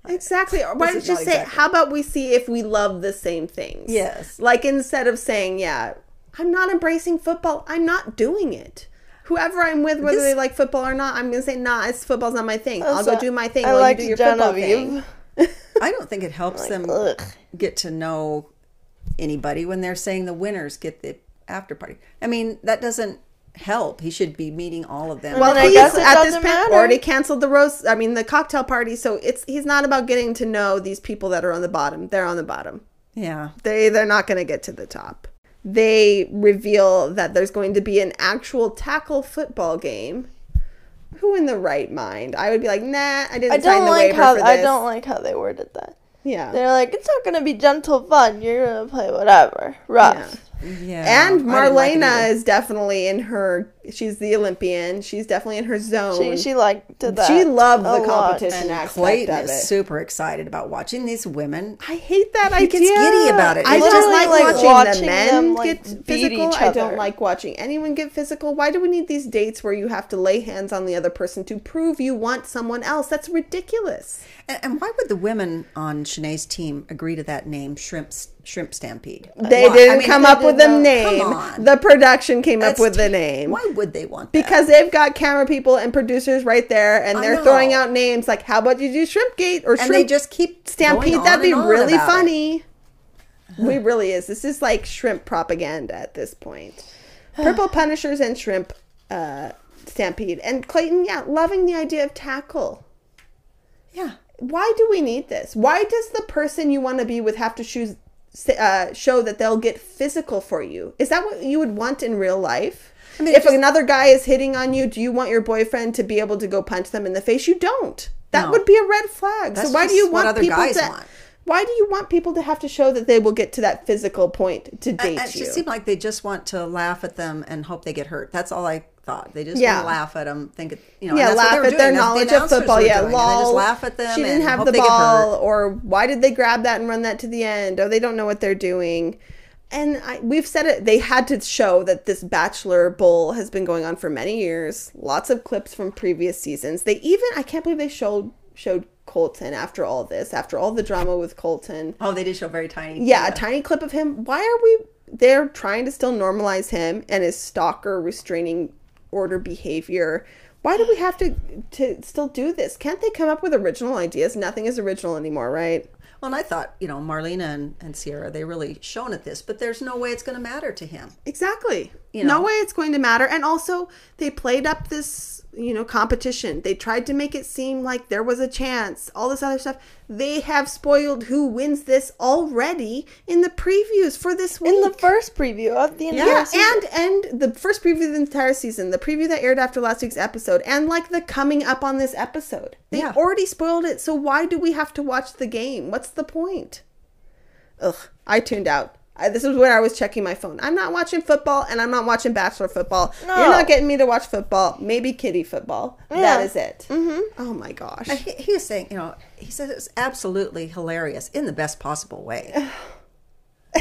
Exactly. Or why don't you say, exactly- how about we see if we love the same things? Yes. Like instead of saying, yeah, I'm not embracing football, I'm not doing it. Whoever I'm with, whether This- they like football or not, I'm going to say, nah, it's football's not my thing. I'll go do my thing I like you do your football thing. Genevieve. [LAUGHS] [LAUGHS] I don't think it helps them ugh. get to know anybody when they're saying the winners get the after party. I mean, that doesn't help. He should be meeting all of them. Well, I guess it at this doesn't point matter. already canceled the roast. I mean, the cocktail party. So it's he's not about getting to know these people that are on the bottom. They're on the bottom. yeah. They they're not going to get to the top. They reveal that there's going to be an actual tackle football game. Who in the right mind? I would be like, nah, I didn't I don't the like waiver how for this. I don't like how they worded that. Yeah. They're like, it's not gonna be gentle fun. You're gonna play whatever, rough. Yeah. And I didn't like Marlena is definitely in her. She's the Olympian. She's definitely in her zone. She she liked that. She loved a the lot. competition And aspect Clayton of is it. super excited about watching these women. I hate that He idea. gets giddy about it. I It's don't just like, like watching, watching the men them, like, get physical. I don't like watching anyone get physical. Why do we need these dates where you have to lay hands on the other person to prove you want someone else? That's ridiculous. And, and why would the women on Shanae's team agree to that name, Shrimp Shrimp Stampede? They Why? didn't I mean, come they up with the name. The production came up That's with the name. Why would they want that? Because they've got camera people and producers right there, and I they're know. throwing out names like, "How about you do Shrimp Gate or and Shrimp they just keep Stampede, that'd be really about it. funny. We really is. This is like shrimp propaganda at this point. [SIGHS] Purple Punishers and Shrimp uh, Stampede. And Clayton, yeah, loving the idea of tackle. Yeah. Why do we need this? Why does the person you want to be with have to choose, uh, show that they'll get physical for you? Is that what you would want in real life? mean, if just- another guy is hitting on you, do you want your boyfriend to be able to go punch them in the face? You don't. That No. would be a red flag. That's so why do you want people to? want. Why do you want people to have to show that they will get to that physical point to date it you? just seemed like they just want to laugh at them and hope they get hurt. That's all I thought. They just Yeah. laugh at them, think, it- you know, yeah, that's laugh at their what the knowledge of football. Yeah, doing. Lol. They just laugh at them. She didn't have the ball, or why did they grab that and run that to the end? Oh, they don't know what they're doing. And I, we've said it. They had to show that this Bachelor Bowl has been going on for many years. Lots of clips from previous seasons. They even I can't believe they showed showed Colton after all this, after all the drama with Colton. Oh, they did show very tiny. Yeah, a tiny clip of him. Why are we? They're trying to still normalize him and his stalker restraining order behavior. Why do we have to to still do this? Can't they come up with original ideas? Nothing is original anymore, right? Well, and I thought, you know, Marlena and, and Sierra, they really shone at this, but there's no way it's going to matter to him. Exactly. You No way it's going to matter. And also, they played up this, you know, competition. They tried to make it seem like there was a chance. All this other stuff. They have spoiled who wins this already in the previews for this week. In the first preview of the entire Yeah, season. and and the first preview of the entire season, the preview that aired after last week's episode, and like the coming up on this episode. They Yeah. already spoiled it, so why do we have to watch the game? What's the point? Ugh, I tuned out. I, this is where I was checking my phone. I'm not watching football, and I'm not watching Bachelor football. No. You're not getting me to watch football. Maybe kitty football. Yeah. That is it. Mm-hmm. Oh my gosh. He, he was saying, you know, he said it's absolutely hilarious in the best possible way. [SIGHS]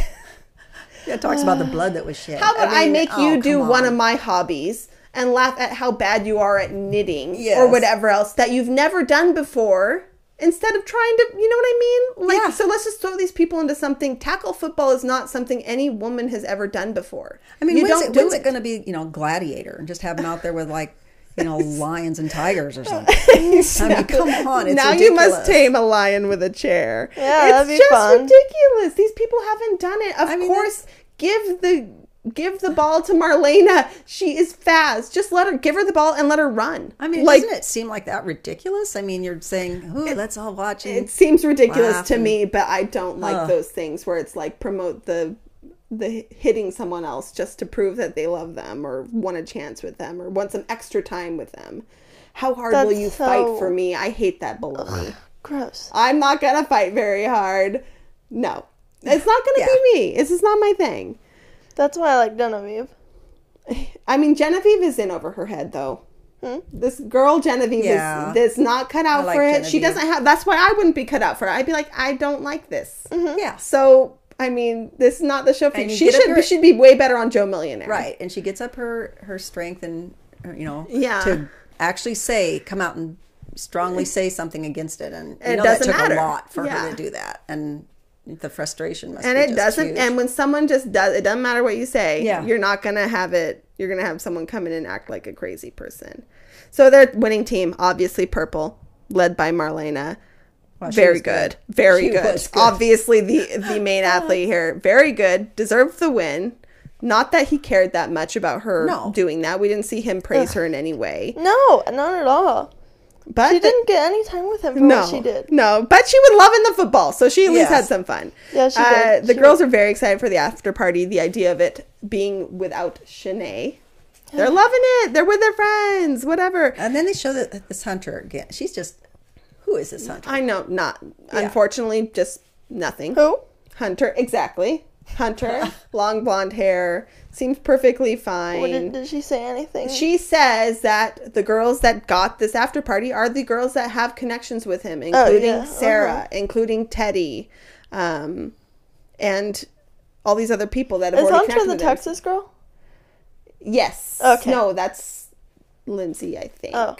yeah, talks about the blood that was shed. How about I, mean, make oh, you do come one of my hobbies and laugh at how bad you are at knitting or whatever else that you've never done before instead of trying to, you know what I mean? Like, Yeah. so let's just throw these people into something. Tackle football is not something any woman has ever done before. I mean, you when's, don't it, do when's it. it going to be, you know, gladiator and just have them out there with like, you know, [LAUGHS] lions and tigers or something? [LAUGHS] I mean, come on, it's now you must tame a lion with a chair. Yeah, it's that'd be just fun. ridiculous. These people haven't done it. Of I mean, course, give the give the ball to Marlena. She is fast. Just let her give her the ball and let her run. I mean, like doesn't it seem like that ridiculous? I mean, you're saying, "Ooh, let's all watch." And, it seems ridiculous to and- me, but I don't like those things where it's like promote the the hitting someone else just to prove that they love them or want a chance with them or want some extra time with them. How hard will you so- fight for me? I hate that baloney. Gross. I'm not gonna fight very hard. No, it's not gonna Yeah. be me. This is not my thing. That's why I like Genevieve. [LAUGHS] I mean, Genevieve is in over her head though. Hmm? This girl Genevieve Yeah. is, is not cut out I like for it. She doesn't have. That's why I wouldn't be cut out for it. I'd be like, I don't like this. yeah, So I mean, this is not the show for you. And you She get should your- should be way better on Joe Millionaire. right. And she gets up her her strength and uh, you know, Yeah. to actually say, come out and strongly say something against it, and you It know that doesn't took matter. a lot for Yeah. her to do that, and the frustration must And be it just doesn't. huge. And when someone just does, it doesn't matter what you say. Yeah. You're not gonna have it. You're gonna have someone come in and act like a crazy person. So their winning team, obviously purple, led by Marlena. Wow, very was good. Very good. good. Obviously the the main [LAUGHS] athlete here. Very good. Deserved the win. Not that he cared that much about her No. doing that. We didn't see him praise her in any way. No, not at all. But She didn't get any time with him for no, what she did. No, but she would love in the football, so she at least Yes. had some fun. Yeah, she Uh, did. the She girls are very excited for the after party. The idea of it being without Shanae. They're loving it. They're with their friends, whatever. and then they show that this hunter again. She's just, who is this hunter? I know, not. Yeah. Unfortunately, just nothing. Who? Hunter, exactly. Hunter, long blonde hair, seems perfectly fine. What did, did she say anything? She says that the girls that got this after party are the girls that have connections with him, including Oh, yeah, Sarah, uh-huh. including Teddi, um, and all these other people that have Is already Hunter the him. Texas girl? Yes. Okay. No, that's Lyndsey, I think. Oh.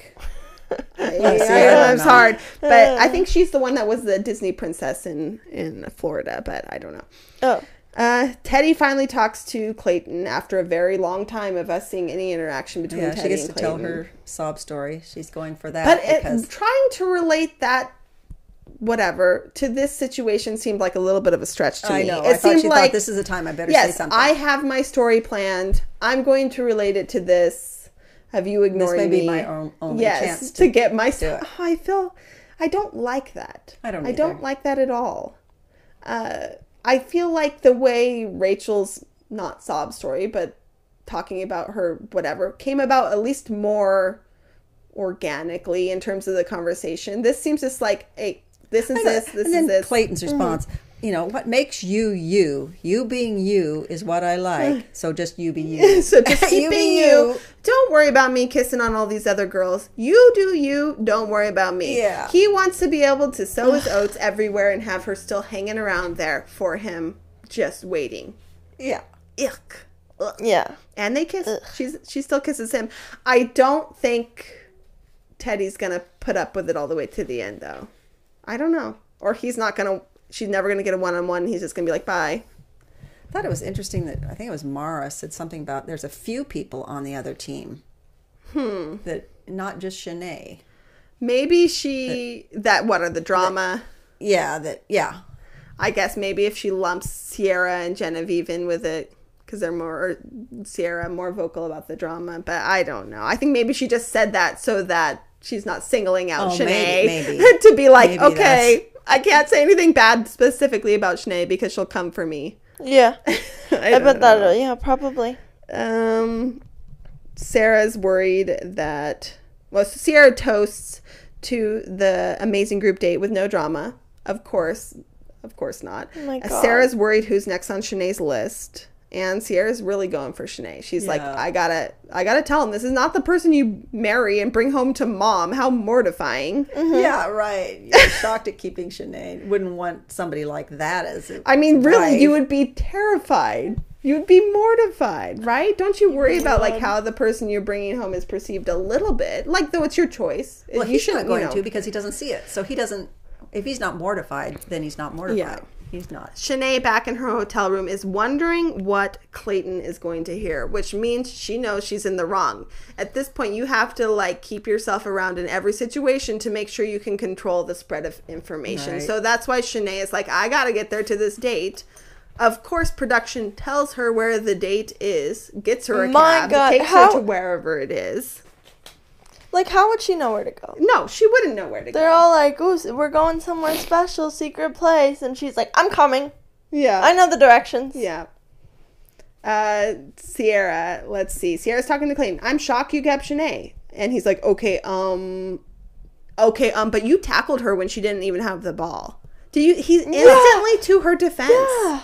I, [LAUGHS] see, I I don't know it's hard, but Uh. I think she's the one that was the Disney princess in in Florida. But I don't know. Oh. Uh, Teddi finally talks to Clayton after a very long time of us seeing any interaction between yeah, Teddi she gets to tell her sob story. She's going for that But it, trying to relate that, whatever, to this situation seemed like a little bit of a stretch to I me. know. It I thought seemed she like thought this is the time I better say yes, something. I have my story planned. I'm going to relate it to this. Have you ignored may be me? my own- only yes, chance to, to get my. it. Oh, I feel. I don't like that. I don't I don't like that at all. Uh, I feel like the way Rachel's not sob story, but talking about her whatever came about at least more organically in terms of the conversation. This seems just like a This is this. This and is then this. Clayton's mm-hmm. response, you know, what makes you you? You being you is what I like. [LAUGHS] So just you be you. [LAUGHS] so just [LAUGHS] keep You being be you. you. Don't worry about me kissing on all these other girls. You do you. Don't worry about me. Yeah. He wants to be able to sow his [SIGHS] oats everywhere and have her still hanging around there for him, just waiting. Yeah. Ick. Ugh. Yeah. And they kiss. She's she still kisses him. I don't think Teddi's gonna put up with it all the way to the end, though. I don't know. Or he's not gonna. She's never gonna get a one on one. He's just gonna be like, bye. I thought it was interesting that I think it was Mara said something about there's a few people on the other team. Hmm. That not just Shanae. Maybe she that what are the drama. Yeah, that yeah. I guess maybe if she lumps Sierra and Genevieve in with it because they're more or Sierra more vocal about the drama, but I don't know. I think maybe she just said that so that she's not singling out Oh, Shanae maybe- maybe. [LAUGHS] to be like, Maybe okay, I can't say anything bad specifically about Shanae because she'll come for me. Yeah. [LAUGHS] I, I bet that. Yeah, probably. Um, Sarah's worried that well, Sierra toasts to the amazing group date with no drama. Of course, of course not. Oh. Sarah's worried who's next on Shanae's list, and Sierra's really going for Shanae. She's like, I gotta, I gotta tell him this is not the person you marry and bring home to mom. How mortifying. Mm-hmm. [LAUGHS] Yeah, right. You're shocked at keeping Shanae. Wouldn't want somebody like that as a I mean, really, wife. you would be terrified. You would be mortified, right? Don't you worry about like how the person you're bringing home is perceived a little bit, like though it's your choice. Well, you he's shouldn't, not going you know. to because he doesn't see it. So he doesn't. If he's not mortified, then he's not mortified. Yeah. He's not. Shanae back in her hotel room is wondering what Clayton is going to hear, which means she knows she's in the wrong. At this point, you have to like keep yourself around in every situation to make sure you can control the spread of information. Right. So that's why Shanae is like, I gotta get there to this date. Of course, production tells her where the date is, gets her a My cab, God, takes how- her to wherever it is. Like, how would she know where to go? No, she wouldn't know where to go. They're go. all like, "Ooh, we're going somewhere special, secret place," and she's like, "I'm coming. Yeah, I know the directions." Yeah. Uh, Sierra, let's see. Sierra's talking to Clayton. I'm shocked you kept Shanae. And he's like, okay, um, okay, um, but you tackled her when she didn't even have the ball. Do you, he's instantly to her defense. Yeah.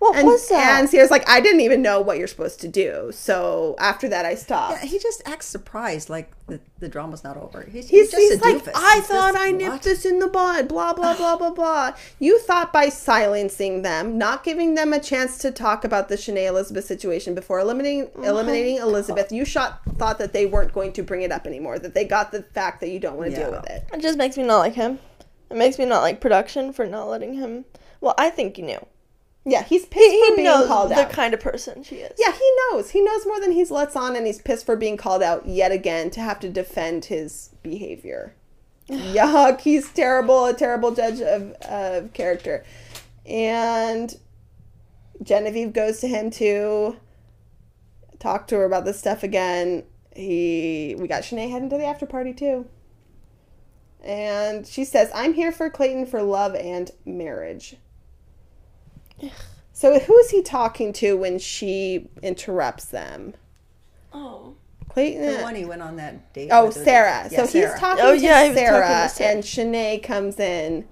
What And, was that? and Sierra's like, I didn't even know what you're supposed to do. So after that, I stopped. Yeah, he just acts surprised, like the, the drama's not over. He's, He's, he's just he's a like, doofus. I He's thought just- I nipped what? this in the bud, blah, blah, blah, blah, blah. You thought by silencing them, not giving them a chance to talk about the Shanae Elizabeth situation before eliminating oh eliminating Elizabeth, you shot thought that they weren't going to bring it up anymore, that they got the fact that you don't want to deal with it. it just makes me not like him. It makes me not like production for not letting him. Well, I think you knew. Yeah, he's pissed He, for he being knows called the out. kind of person she is. yeah, he knows. He knows more than he's lets on, and he's pissed for being called out yet again to have to defend his behavior. [SIGHS] Yuck! He's terrible, a terrible judge of, of character. And Genevieve goes to him to talk to her about this stuff again. He, we got Shanae heading to the after party too. And she says, "I'm here for Clayton for love and marriage." So who is he talking to when she interrupts them? Oh. Clayton. The one he went on that date. Oh, with Sarah. Yeah, so he's talking Oh, to yeah, he was talking Sarah, to Sarah. and Shanae comes in,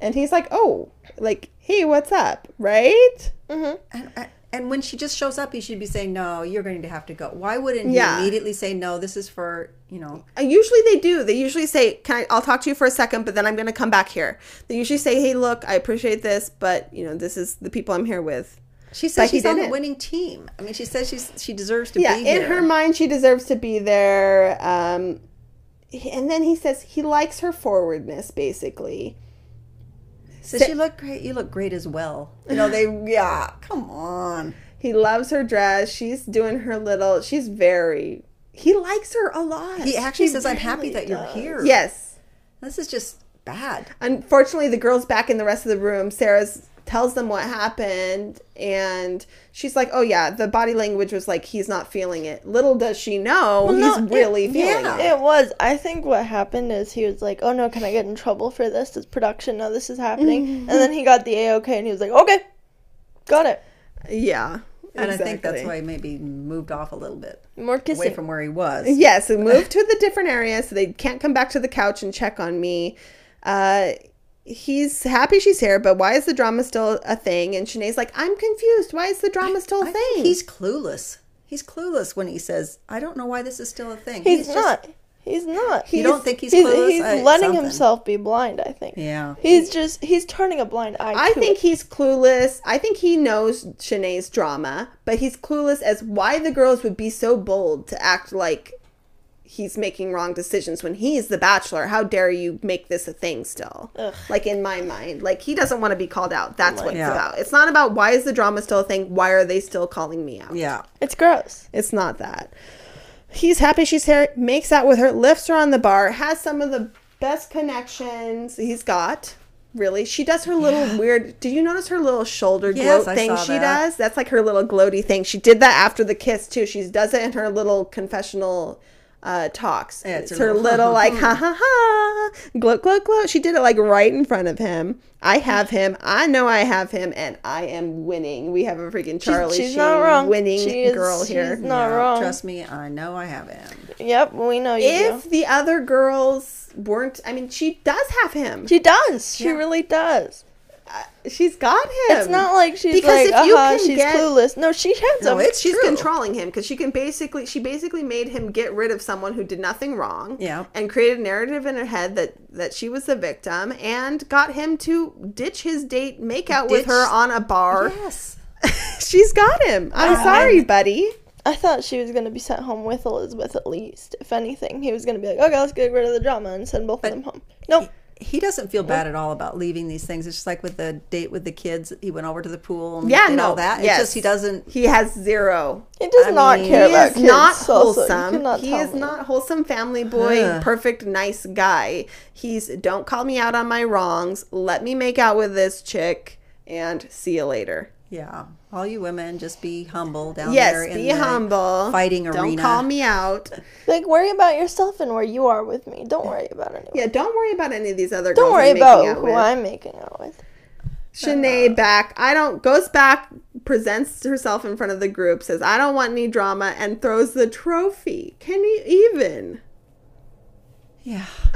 and he's like, "Oh, like, hey, what's up?" Right? Mm-hmm. And, and- and when she just shows up, he should be saying, "No, you're going to have to go." Why wouldn't he Yeah. immediately say, "No, this is for you know"? Uh, Usually they do. They usually say, "Can I? I'll talk to you for a second, but then I'm going to come back here." They usually say, "Hey, look, I appreciate this, but you know, this is the people I'm here with." She says he she's on the winning team. I mean, she says she's she deserves to yeah, be in her mind, she deserves to be there. Um, and then he says he likes her forwardness, basically. Says she look great. You look great as well. You know they. Yeah, come on. He loves her dress. She's doing her little. She's very. He likes her a lot. He actually He says, "I'm happy that you're here." yes. This is just bad. Unfortunately, the girls back in the rest of the room. Sarah's tells them what happened, and she's like, "Oh yeah, the body language was like he's not feeling it." Little does she know Well, he's no, really it- feeling yeah. it. It was. I think what happened is he was like, "Oh no, can I get in trouble for this? Does production know this is happening?" Mm-hmm. and then he got the a okay, and he was like, "Okay, got it." Yeah, And I think that's why he maybe moved off a little bit More away from where he was. [LAUGHS] Yes, and moved to the different area so they can't come back to the couch and check on me. Uh, he's happy she's here, but why is the drama still a thing? And Shanae's like, I'm confused. Why is the drama still a I thing? think he's clueless. He's clueless when he says, "I don't know why this is still a thing." He's, just- not. He's not. You don't think he's he's, clueless? he's I- letting something. himself be blind. I think. Yeah. He's just he's turning a blind eye. I think it. he's clueless. I think he knows Shanae's drama, but he's clueless as why the girls would be so bold to act like he's making wrong decisions when he's the bachelor. How dare you make this a thing still? Ugh. Like in my mind, like he doesn't want to be called out. That's what it's about. It's not about why is the drama still a thing? Why are they still calling me out? Yeah. it's gross. It's not that. He's happy she's here, makes out with her, lifts her on the bar, has some of the best connections he's got. Really, she does her little weird. Did you notice her little shoulder Yes, gloat I thing she that. does? That's like her little gloaty thing. She did that after the kiss too. She does it in her little confessional uh, talks. Yeah, it's it's, her her little- little like [LAUGHS] ha ha ha gloat gloat gloat. She did it like right in front of him. I have him. I know I have him, and I am winning. We have a freaking Charlie she's Sheen not wrong. winning She is- girl she's here. Not Yeah, wrong. Trust me, I know I have him. Yep, we know you if do. the other girls weren't i mean she does have him She does. She Yeah. really does. She's got him It's not like she's Because like, if you uh-huh, can she's get- clueless. No, she has No, him. it's she's true. controlling him because she can basically she basically made him get rid of someone who did nothing wrong Yeah. and created a narrative in her head that that she was the victim and got him to ditch his date make out with her on a bar Yes. [LAUGHS] she's got him i'm Wow. sorry buddy I thought she was gonna be sent home with Elizabeth at least. If anything, he was gonna be like, okay, let's get rid of the drama and send both of them home. Nope. He doesn't feel bad at all about leaving these things. It's just like with the date with the kids. He went over to the pool and yeah did no all that. It's yes. just he doesn't. he has zero He does I not mean, care he about is kids. not so- so wholesome. cannot he is me. not wholesome family boy, Ugh. perfect nice guy. He's don't call me out on my wrongs. Let me make out with this chick and see you later. Yeah. All you women, just be humble down yes, there in be the humble. fighting Don't call me out. Like, worry about yourself and where you are with me. Don't worry about anyone. Yeah, don't worry about any of these other guys. Don't girls worry I'm about out who with. I'm making out with. Shanae back. I don't goes back, presents herself in front of the group, says, I don't want any drama, and throws the trophy. Can you even? Yeah. [LAUGHS]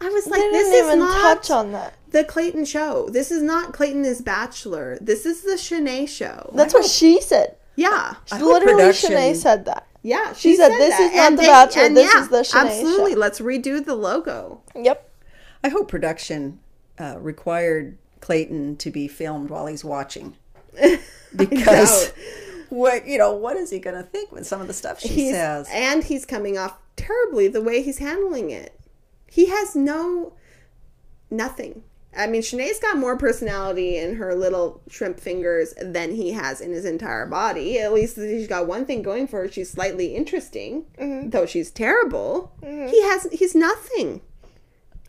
I was They like, didn't this is even not touch on that. The Clayton show. This is not Clayton is Bachelor. This is the Shanae show. That's what she said. yeah. I Literally, production- Shanae said that. Yeah. She said, "This is not The Bachelor, this is the Shanae Absolutely. show." Let's redo the logo. Yep. I hope production uh, required Clayton to be filmed while he's watching. [LAUGHS] Because what you know, what is he gonna think with some of the stuff she He's, says? and he's coming off terribly the way he's handling it. He has no nothing. I mean, Shanae's got more personality in her little shrimp fingers than he has in his entire body. At least she's got one thing going for her. She's slightly interesting, though she's terrible. He has he's nothing.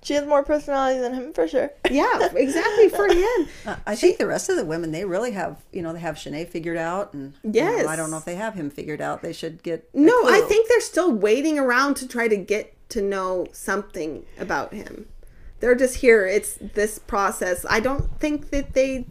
She has more personality than him for sure. [LAUGHS] Yeah, exactly for him. [LAUGHS] Uh, I think the rest of the women, they really have, you know, they have Shanae figured out, and you know, Yes. I don't know if they have him figured out. They should get. No, I think they're still waiting around to try to get to know something about him. They're just here. It's this process. I don't think that they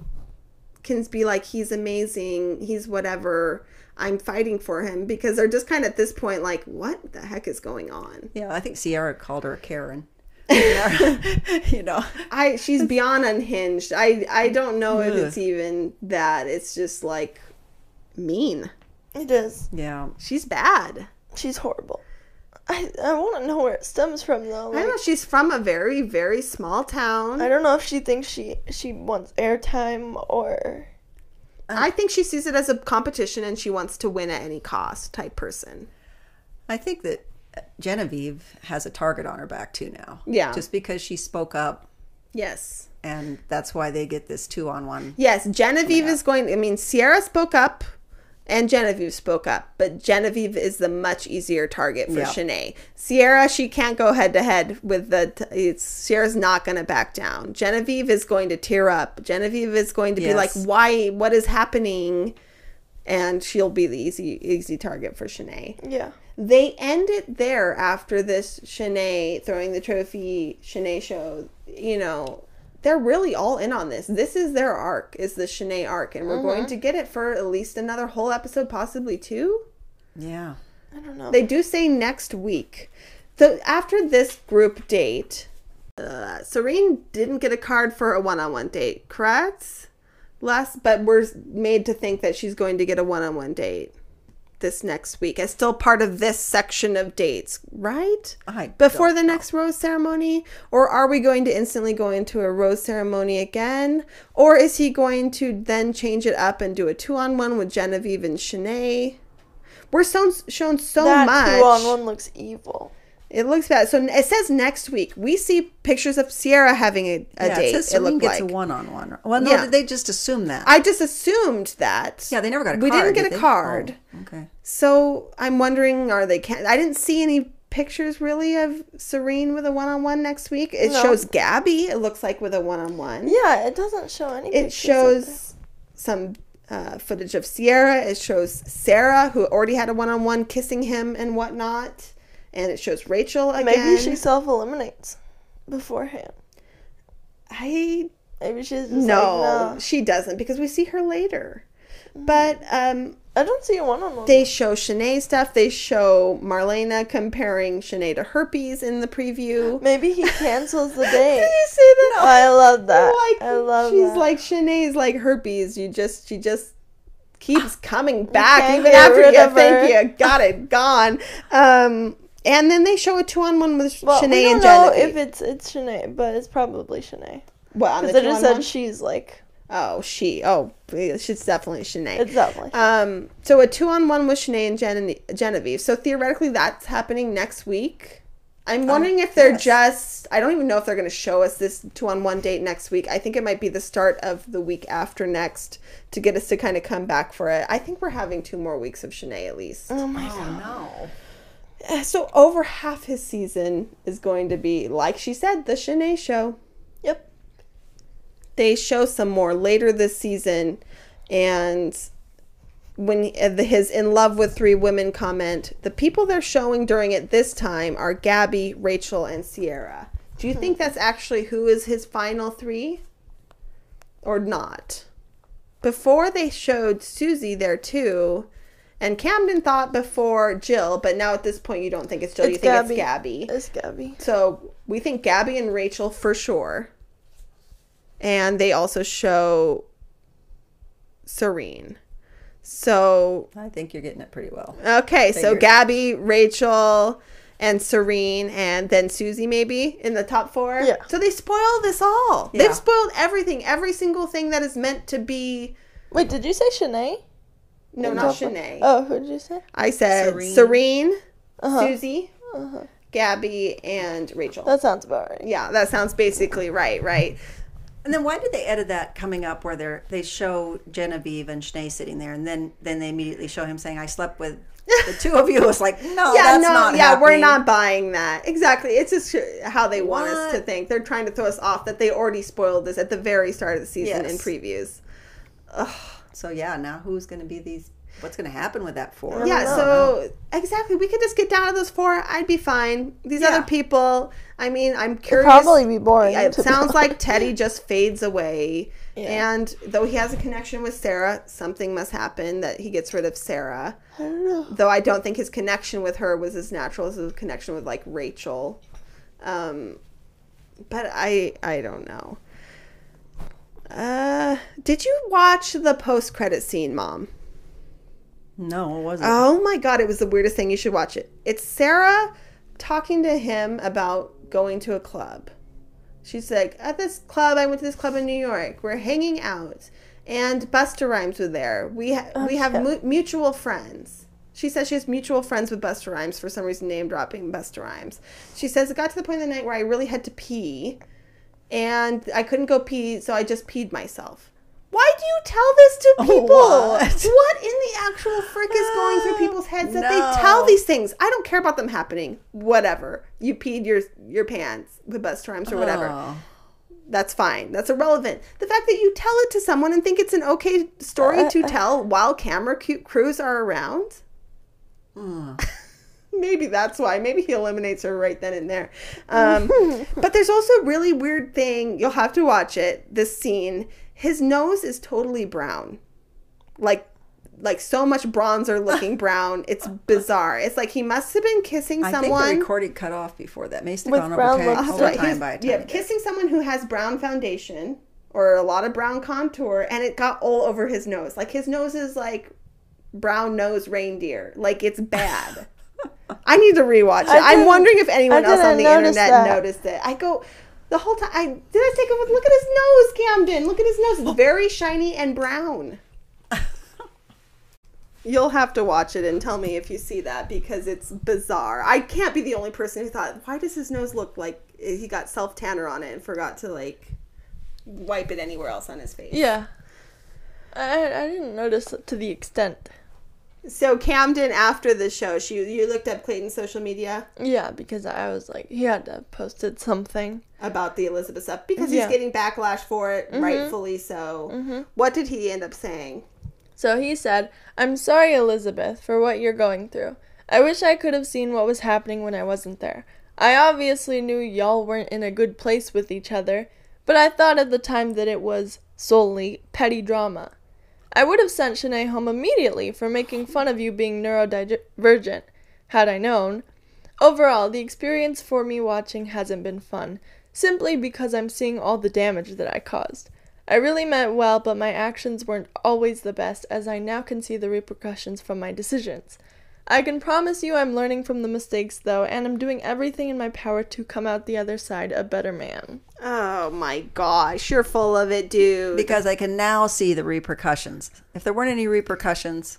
can be like, he's amazing, he's whatever. I'm fighting for him because they're just kind of at this point like, what the heck is going on? Yeah, I think Sierra called her Karen. [LAUGHS] You know, I she's beyond unhinged. I I don't know if it's even that. It's just like mean. It is. yeah. She's bad. She's horrible. I, I want to know where it stems from though. I don't know. She's from a very very small town. I don't know if she thinks she she wants airtime or I um, think she sees it as a competition and she wants to win at any cost type person. I think that Genevieve has a target on her back too now. Yeah. Just because she spoke up, Yes. and that's why they get this two on one. Yes, Genevieve is going I mean Sierra spoke up and Genevieve spoke up, but Genevieve is the much easier target for Yeah. Shanae. Sierra, she can't go head to head with the. T- Sierra's not going to back down. Genevieve is going to tear up. Genevieve is going to be like, "Why? What is happening?" And she'll be the easy, easy target for Shanae. yeah. They end it there after this Shanae throwing the trophy Shanae show. You know, they're really all in on this. This is their arc, is the Shanae arc, and we're going to get it for at least another whole episode, possibly two. Yeah. I don't know. They do say next week. So after this group date, uh, Serene didn't get a card for a one-on-one date, correct? Less, but we're made to think that she's going to get a one-on-one date this next week as still part of this section of dates, right? I Before the next rose ceremony, or are we going to instantly go into a rose ceremony again, or is he going to then change it up and do a two-on-one with Genevieve and Shanae? We're so, shown so that much. two on one looks evil. It looks bad. So it says next week. We see pictures of Sierra having a, a yeah, date. it says It, looked gets like. a one-on-one. Well, no, Yeah. they just assume that. I just assumed that. yeah, they never got a we card. We didn't get did a card. Oh, okay. So I'm wondering, are they? Can- I didn't see any pictures really of Serene with a one-on-one next week. It No. shows Gabby. It looks like with a one-on-one. Yeah, it doesn't show any. It shows some uh, footage of Sierra. It shows Sarah, who already had a one-on-one, kissing him and whatnot. And it shows Rachel again. Maybe she self eliminates beforehand. I Maybe she's just no, like, no. she doesn't because we see her later. But um, I don't see a one on one. they show Shanae stuff. They show Marlena comparing Shanae to herpes in the preview. Maybe he [LAUGHS] cancels the date. Did you see that? I love that. Like, I love she's that. like Shanae's like herpes. You just she just keeps [GASPS] coming back even after you of think you got it gone. Um, and then they show a two on one with well, Shanae we don't and know Genevieve. if it's it's Shanae, but it's probably Shanae. well, Because it just said she's like oh she oh she's definitely Shanae. it's definitely. Um, so a two on one with Shanae and Gen- Genevieve. So theoretically, that's happening next week. I'm wondering if they're yes. just. I don't even know if they're going to show us this two on one date next week. I think it might be the start of the week after next to get us to kind of come back for it. I think we're having two more weeks of Shanae at least. oh my Oh god. no. So over half his season is going to be, like she said, the Shanae show. Yep. they show some more later this season and when he- uh, his in love with three women comment the people they're showing during it this time are gabby rachel and sierra do you think that's actually who is his final three or not before they showed susie there too and camden thought before jill but now at this point you don't think it's jill you think Gabby. it's gabby It's Gabby. so we think Gabby and Rachel for sure. And they also show Serene. So, I think you're getting it pretty well. okay, so Gabby, Rachel, and Serene, and then Susie maybe in the top four. Yeah. So they spoil this all. Yeah. They've spoiled everything, every single thing that is meant to be. Wait, did you say Shanae? No, In not top? Shanae. Oh, who did you say? I said Serene. Serene, Uh-huh. Susie, Uh-huh. Gabby, and Rachel. That sounds about right. yeah, that sounds basically right, right? And then why did they edit that coming up where they they show Genevieve and Shanae sitting there, and then then they immediately show him saying, "I slept with the [LAUGHS] two of you." It's like, no, yeah, that's no, not yeah, we're not buying that. Exactly. It's just how they want us to think. They're trying to throw us off that they already spoiled this at the very start of the season in Yes. previews. So yeah, now who's going to be these? What's going to happen with that four? Yeah, know. so exactly, we could just get down to those four. I'd be fine. These Yeah. other people, I mean, I'm It'd curious. probably be boring. It to be sounds like. Teddi just fades away. Yeah. And though he has a connection with Sarah, something must happen that he gets rid of Sarah. I don't know. Though I don't think his connection with her was as natural as his connection with like Rachel. Um, but I I don't know. Uh, did you watch the post credit scene, Mom? no, it wasn't. Oh my god, it was the weirdest thing. You should watch it. It's Sarah talking to him about going to a club. She's like, at this club, I went to this club in New York. We're hanging out, and Busta Rhymes were there. We ha- we have mu- mutual friends. She says she has mutual friends with Busta Rhymes for some reason, name dropping Busta Rhymes. She says it got to the point of the night where I really had to pee, and I couldn't go pee, so I just peed myself. Why do you tell this to [LAUGHS] people? What? what in the actual frick is going through uh, people's heads that they tell these things? I don't care about them happening. Whatever. You peed your your pants with bus Rhymes or whatever. Oh. That's fine. That's irrelevant. The fact that you tell it to someone and think it's an okay story uh, to uh, tell while camera cu- crews are around. [LAUGHS] Maybe that's why. Maybe he eliminates her right then and there. Um, [LAUGHS] but there's also a really weird thing. You'll have to watch it. This scene. His nose is totally brown, like like so much bronzer looking [LAUGHS] brown. It's bizarre. It's like he must have been kissing I think the recording cut off before that. May have With gone brown over, right, time by a yeah, kissing someone who has brown foundation or a lot of brown contour, and it got all over his nose. Like his nose is like brown nose reindeer. Like it's bad. [LAUGHS] I need to rewatch it. I'm wondering if anyone else on the internet that. noticed it. I go the whole time. I did I take a look. Look at his nose, Camden. Look at his nose. It's very shiny and brown. You'll have to watch it and tell me if you see that because it's bizarre. I can't be the only person who thought, why does his nose look like he got self tanner on it and forgot to like wipe it anywhere else on his face? Yeah. I, I didn't notice to the extent. So Camden, after the show, she you looked up Clayton's social media Yeah, because I was like, he had to have posted something. about the Elizabeth stuff because Yeah. he's getting backlash for it, mm-hmm. rightfully so. Mm-hmm. What did he end up saying? So he said, I'm sorry, Elizabeth, for what you're going through. I wish I could have seen what was happening when I wasn't there. I obviously knew y'all weren't in a good place with each other, but I thought at the time that it was solely petty drama. I would have sent Shanae home immediately for making fun of you being neurodivergent, had I known. Overall, the experience for me watching hasn't been fun, simply because I'm seeing all the damage that I caused. I really meant well, but my actions weren't always the best, as I now can see the repercussions from my decisions. I can promise you I'm learning from the mistakes, though, and I'm doing everything in my power to come out the other side a better man. Oh my gosh, you're full of it, dude. because I can now see the repercussions. If there weren't any repercussions,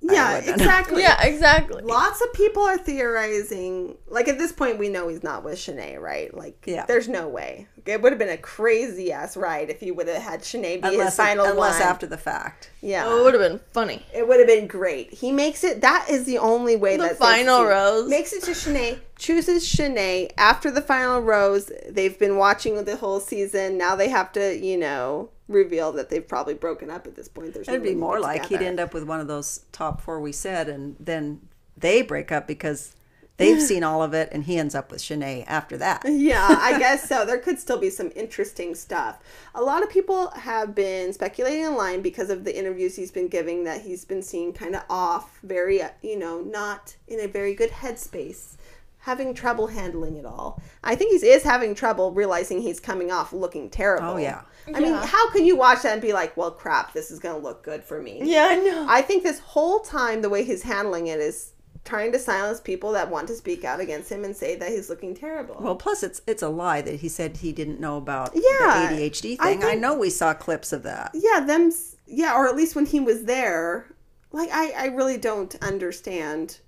yeah, exactly. Yeah, exactly. Lots of people are theorizing. Like at this point, we know he's not with Shanae, right? Like, Yeah. there's no way. It would have been a crazy ass ride if he would have had Shanae be his unless final unless one. after the fact. yeah, Oh, it would have been funny. it would have been great. He makes it. That is the only way The that final saves rose. makes it to Shanae. Chooses Shanae after the final rose. They've been watching the whole season. Now they have to, you know, reveal that they've probably broken up at this point. There's It'd be more like he'd end up with one of those top four we said, and then they break up because they've [LAUGHS] seen all of it, and he ends up with Shanae after that. [LAUGHS] yeah, I [LAUGHS] guess so. There could still be some interesting stuff. A lot of people have been speculating online because of the interviews he's been giving that he's been seen kind of off, very, uh, you know, not in a very good headspace, having trouble handling it all. I think he is having trouble realizing he's coming off looking terrible. Oh, yeah. I mean, how can you watch that and be like, well, crap, this is going to look good for me? Yeah, I know. I think this whole time, the way he's handling it is trying to silence people that want to speak out against him and say that he's looking terrible. Well, plus it's it's a lie that he said he didn't know about Yeah, the ADHD thing. I, think- know we saw clips of that. yeah them yeah or at least when he was there like i i really don't understand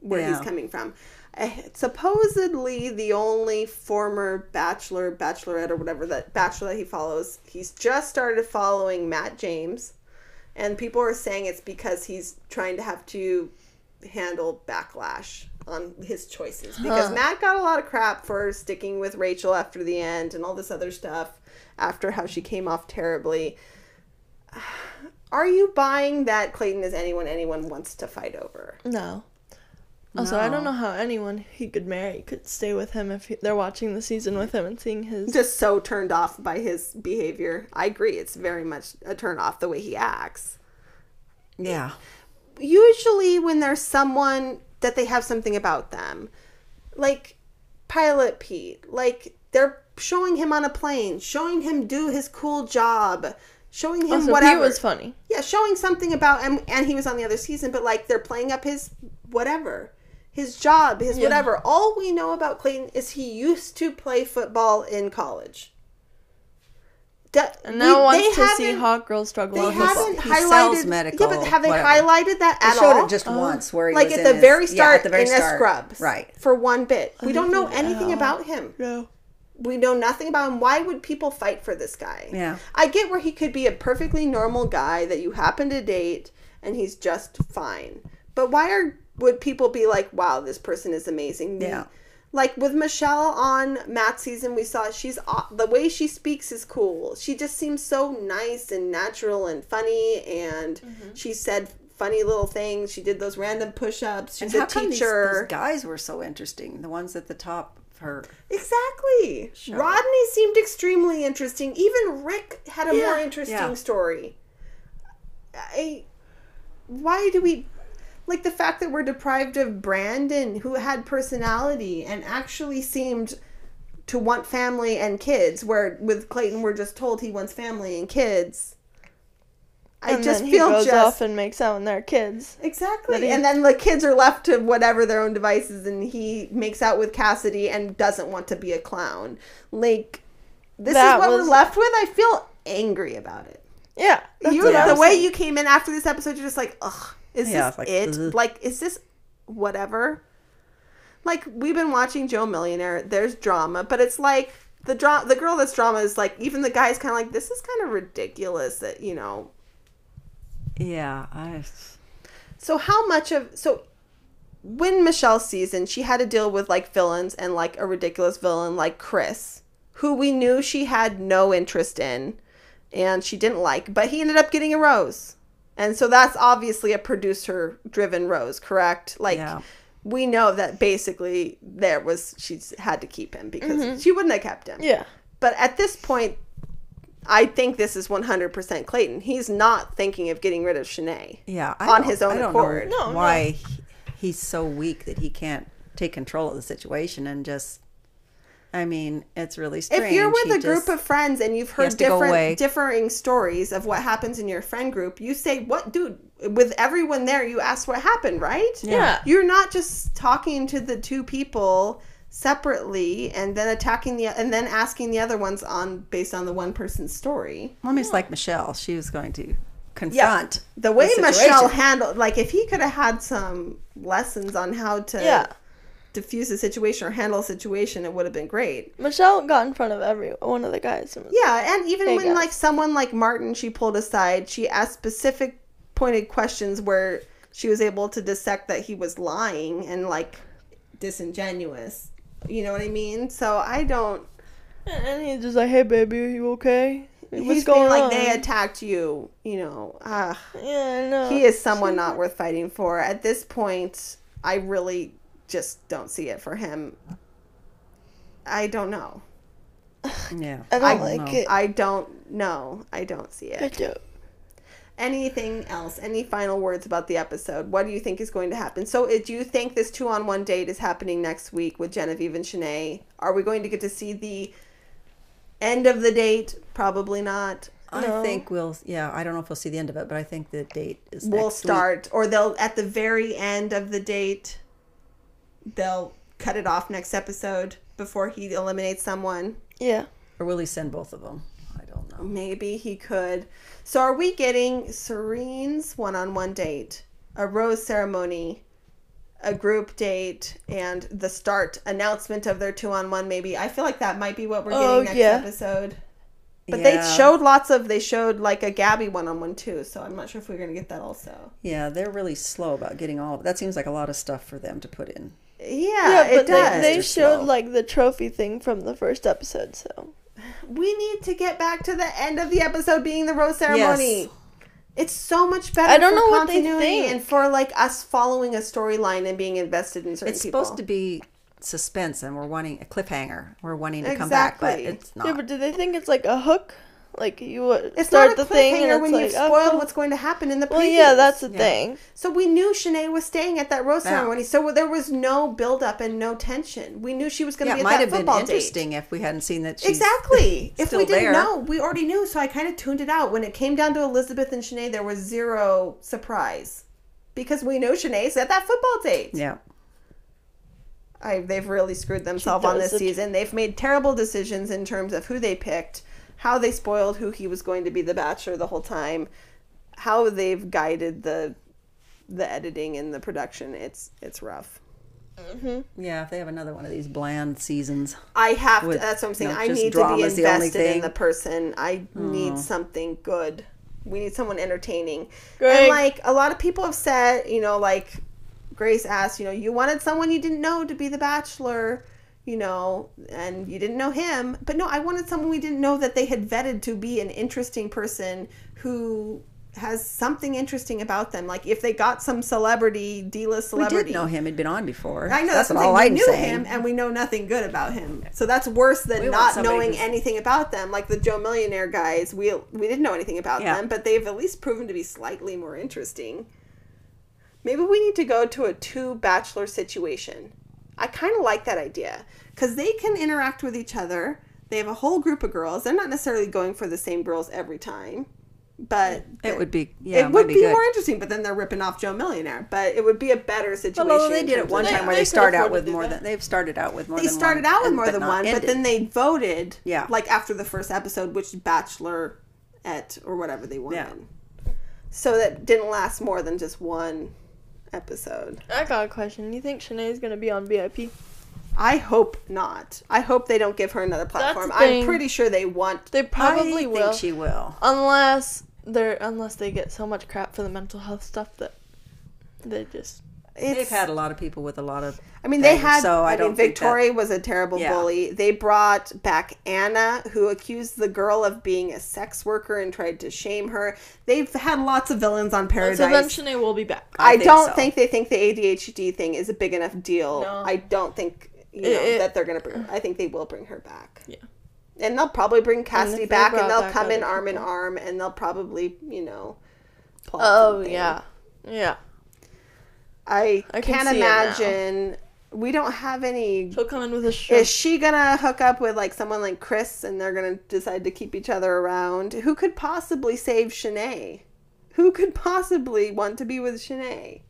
where he's coming from uh, supposedly the only former bachelor bachelorette or whatever that bachelor that he follows he's just started following matt james and people are saying it's because he's trying to have to handle backlash on his choices because Matt got a lot of crap for sticking with Rachel after the end and all this other stuff after how she came off terribly. [SIGHS] Are you buying that Clayton is anyone anyone wants to fight over? No. Also, I don't know how anyone he could marry could stay with him if he, they're watching the season with him and seeing his. Just so turned off by his behavior. I agree, it's very much a turn off the way he acts. Yeah. Usually when there's someone that they have something about them like pilot pete like they're showing him on a plane showing him do his cool job showing him Also, whatever Pete was funny. yeah showing something about and, and he was on the other season but like they're playing up his whatever his job his Yeah. whatever all we know about clayton is he used to play football in college Da- And now we- wants to see haven't- hot girls struggle they with football. haven't He highlighted sells medical, yeah but have they whatever. highlighted that They at showed all it just oh. once where he like was at in the his- very yeah, start at the very in the start. scrubs Right. for one bit we don't know anything about him No. we know nothing about him why would people fight for this guy Yeah. i get where he could be a perfectly normal guy that you happen to date and he's just fine but why are would people be like wow this person is amazing Yeah. Like with Michelle on Matt's season, we saw she's the way she speaks is cool. She just seems so nice and natural and funny, and Mm-hmm. she said funny little things. She did those random push-ups. She's And a how come these, teacher. guys were so interesting? The ones at the top her. Exactly. Rodney seemed extremely interesting. Even Rick had a more interesting Yeah. story. I why do we like the fact that we're deprived of Brandon, who had personality and actually seemed to want family and kids, where with Clayton we're just told he wants family and kids. I and just feel he goes just off and makes out with their kids. exactly, he- and then the kids are left to whatever their own devices, and he makes out with Cassidy and doesn't want to be a clown. Like this That is what was- we're left with. I feel angry about it. Yeah, you the way saying. you came in after this episode, you're just like, ugh, is Yeah, this like, it? ugh. Like, is this whatever? Like we've been watching Joe Millionaire. There's drama, but it's like the dra- the girl that's drama is like even the guy's kind of like this is kind of ridiculous that you know. Yeah, I. So how much of so when Michelle's season, she had to deal with like villains and like a ridiculous villain like Chris, who we knew she had no interest in and she didn't like, but he ended up getting a rose. And so that's obviously a producer driven rose, correct? Like Yeah. we know that basically there was she's had to keep him because mm-hmm. she wouldn't have kept him. Yeah, But at this point I think this is 100% Clayton. He's not thinking of getting rid of Shanae. Yeah, I On his own I don't accord. Know No, no. why he- he's so weak that he can't take control of the situation and just. I mean, it's really strange. If you're with He a group just- of friends and you've heard to go away. different differing stories of what happens in your friend group, you say, "What, dude?" With everyone there, you ask what happened, right? Yeah. You're not just talking to the two people separately and then attacking the and then asking the other ones on based on the one person's story. I mean, it's like Michelle. She was going to confront The way situation. Michelle handled, like, if he could have had some lessons on how to Yeah. Diffuse a situation or handle a situation, it would have been great. Michelle got in front of every one of the guys. and Yeah, and even when guys. like someone like Martin, she pulled aside, she asked specific pointed questions where she was able to dissect that he was lying and like disingenuous. You know what I mean? So I don't. And he's just like, "Hey, baby, are you okay? What's he's going like on?" they attacked you. You know, ah, yeah, I know. he is someone not worth fighting for. At this point, I really just don't see it for him. I don't know. [SIGHS] Yeah, I don't I like know. it. I don't know. I don't see it. I do. anything else any final words about the episode what do you think is going to happen so uh, do you think this two-on-one date is happening next week with genevieve and Shanae? are we going to get to see the end of the date probably not I No. think we'll. Yeah, I don't know if we'll see the end of it, but I think the date is. we'll next week. start or they'll at the very end of the date they'll cut it off next episode before he eliminates someone Yeah. or will he send both of them? I don't know. Maybe he could. So are we getting Serene's one-on-one date, a rose ceremony, a group date, and the start announcement of their two-on-one? Maybe I feel like that might be what we're getting Oh, next yeah. episode. But they showed lots of. They showed like a Gabby one-on-one too. So I'm not sure if we're gonna get that also. Yeah, they're really slow about getting all. of That seems like a lot of stuff for them to put in. Yeah, Yeah, it but does. they, they showed slow. like the trophy thing from the first episode, so we need to get back to the end of the episode being the rose ceremony. Yes. It's so much better. I don't for know what they continuity think. and for like us following a storyline and being invested in certain It's people. supposed to be suspense, and we're wanting a cliffhanger. We're wanting to come back, but it's not. yeah. But do they think it's like a hook? Like you would It's start not a the thing and it's when like uh, you've oh, spoiled cool. what's going to happen in the Well, previews. yeah, that's the Yeah. thing. so we knew Shanae was staying at that rose Yeah. ceremony, so there was no build up and no tension. We knew she was going to yeah, be it at might that have been football date. interesting if we hadn't seen that. She's Exactly. [LAUGHS] if still we didn't there. know, we already knew. So I kind of tuned it out when it came down to Elizabeth and Shanae. There was zero surprise because we know Shanae's at that football date. Yeah, I, they've really screwed themselves on this season. They've made terrible decisions in terms of who they picked, how they spoiled who he was going to be the bachelor the whole time, how they've guided the the editing and the production. It's it's rough. Mm-hmm. yeah. If they have another one of these bland seasons, I have to. That's what I'm saying. you know, I need to be drama's the invested in the person. I oh. need something good. We need someone entertaining. And like a lot of people have said, you know, like Grace asked, you know, you wanted someone you didn't know to be the bachelor, you know, and you didn't know him. But no, I wanted someone we didn't know that they had vetted to be an interesting person who has something interesting about them. Like if they got some celebrity, D-list celebrity. we celebrity. did know him. He'd been on before. I know that's, that's, all what I'm saying. I'm We knew saying. him, and we know nothing good about him. So that's worse than We not knowing who's- anything about them. Like the Joe Millionaire guys, we we didn't know anything about Yeah. them, but they've at least proven to be slightly more interesting. maybe we need to go to a two bachelor situation. I kind of like that idea because they can interact with each other. They have a whole group of girls. They're not necessarily going for the same girls every time, but It would be yeah, it would be, good. more interesting. But then they're ripping off Joe Millionaire. But it would be a better situation. Although they did it one time where they they start out with more that. than they've started out with more They than started one, out with more than one, but then they voted. Yeah. like after the first episode, which bachelor at or whatever they wanted. Yeah. So that didn't last more than just one episode. I got a question. You think Shanae's gonna be on VIP? I hope not. I hope they don't give her another platform. I'm pretty sure they want. They probably I will, think she will. unless they're unless they get so much crap for the mental health stuff that they just. It's, They've had a lot of people with a lot of. I mean, they things, had. So I, I, don't think that- Victoria was a terrible Yeah. bully. They brought back Anna, who accused the girl of being a sex worker and tried to shame her. They've had lots of villains on Paradise. So then Shanae will be back. I, I think don't so. think they think the ADHD thing is a big enough deal. No. I don't think you know It- it- that they're gonna bring. I think they will bring her back. Yeah. and they'll probably bring Cassidy if they back, and they'll back come in other arm in arm, and they'll probably you know. plot Oh something. yeah, yeah. I, I can can't see imagine. We don't have any. She'll come in with a shirt. Is she gonna hook up with like someone like Chris, and they're gonna decide to keep each other around? Who could possibly save Shanae? Who could possibly want to be with Shanae?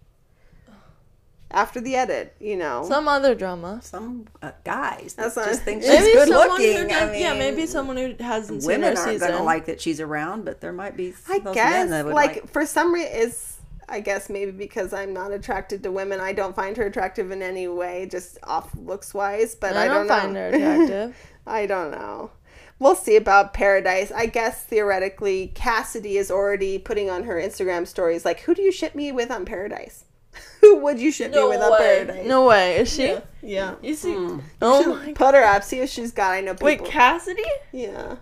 After the edit, you know. Some other drama. Some uh, guys that That's not- just think she's good looking. Who I mean, yeah, maybe someone who hasn't seen women her aren't season. going to like that she's around, but there might be. I guess men that would like, like. for some reason is I guess maybe because I'm not attracted to women, I don't find her attractive in any way, just off looks wise. But I, I don't know. find her [LAUGHS] attractive. I don't know. We'll see about Paradise. I guess theoretically, Cassidy is already putting on her Instagram stories like, "Who do you ship me with on Paradise? [LAUGHS] Who would you ship me with on Paradise?" No way. Is she? Yeah. yeah. You see? Hmm. Oh She'll my god. Put her up. See if she's got. I know people. Wait, Cassidy? yeah.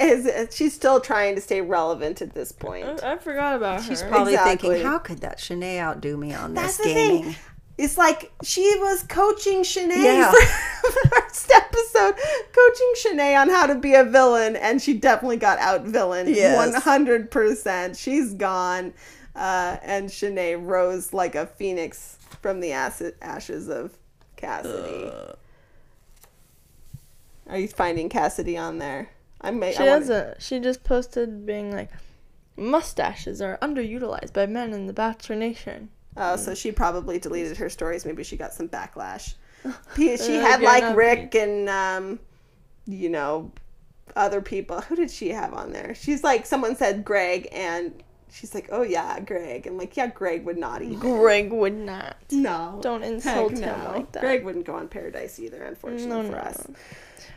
Is, she's still trying to stay relevant at this point. I, I forgot about her. She's probably Exactly. thinking, how could that Shanae outdo me on That's this the gaming? thing. It's like she was coaching Shanae Yeah. for [LAUGHS] first episode, coaching Shanae on how to be a villain, and she definitely got out villain. Yes. 100%. She's gone. Uh, and Shanae rose like a phoenix from the acid, ashes of Cassidy. Uh. Are you finding Cassidy on there? I may. She I wanna- doesn't. She just posted being like, mustaches are underutilized by men in the Bachelor Nation. Oh, so she probably deleted her stories. Maybe she got some backlash. [LAUGHS] She had like Rick and um, you know, other people. Who did she have on there? She's like someone said Greg, and she's like, oh yeah, Greg. I'm like, yeah, Greg would not even. Greg would not. No, Don't insult him like that. Greg wouldn't go on Paradise either, unfortunately No, for no. us.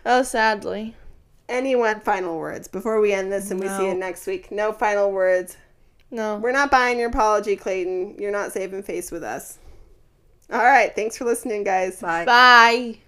Oh, sadly. Anyone final words before we end this and we see you next week? No final words. No. We're not buying your apology, Clayton. You're not saving face with us. All right. Thanks for listening, guys. Bye. Bye.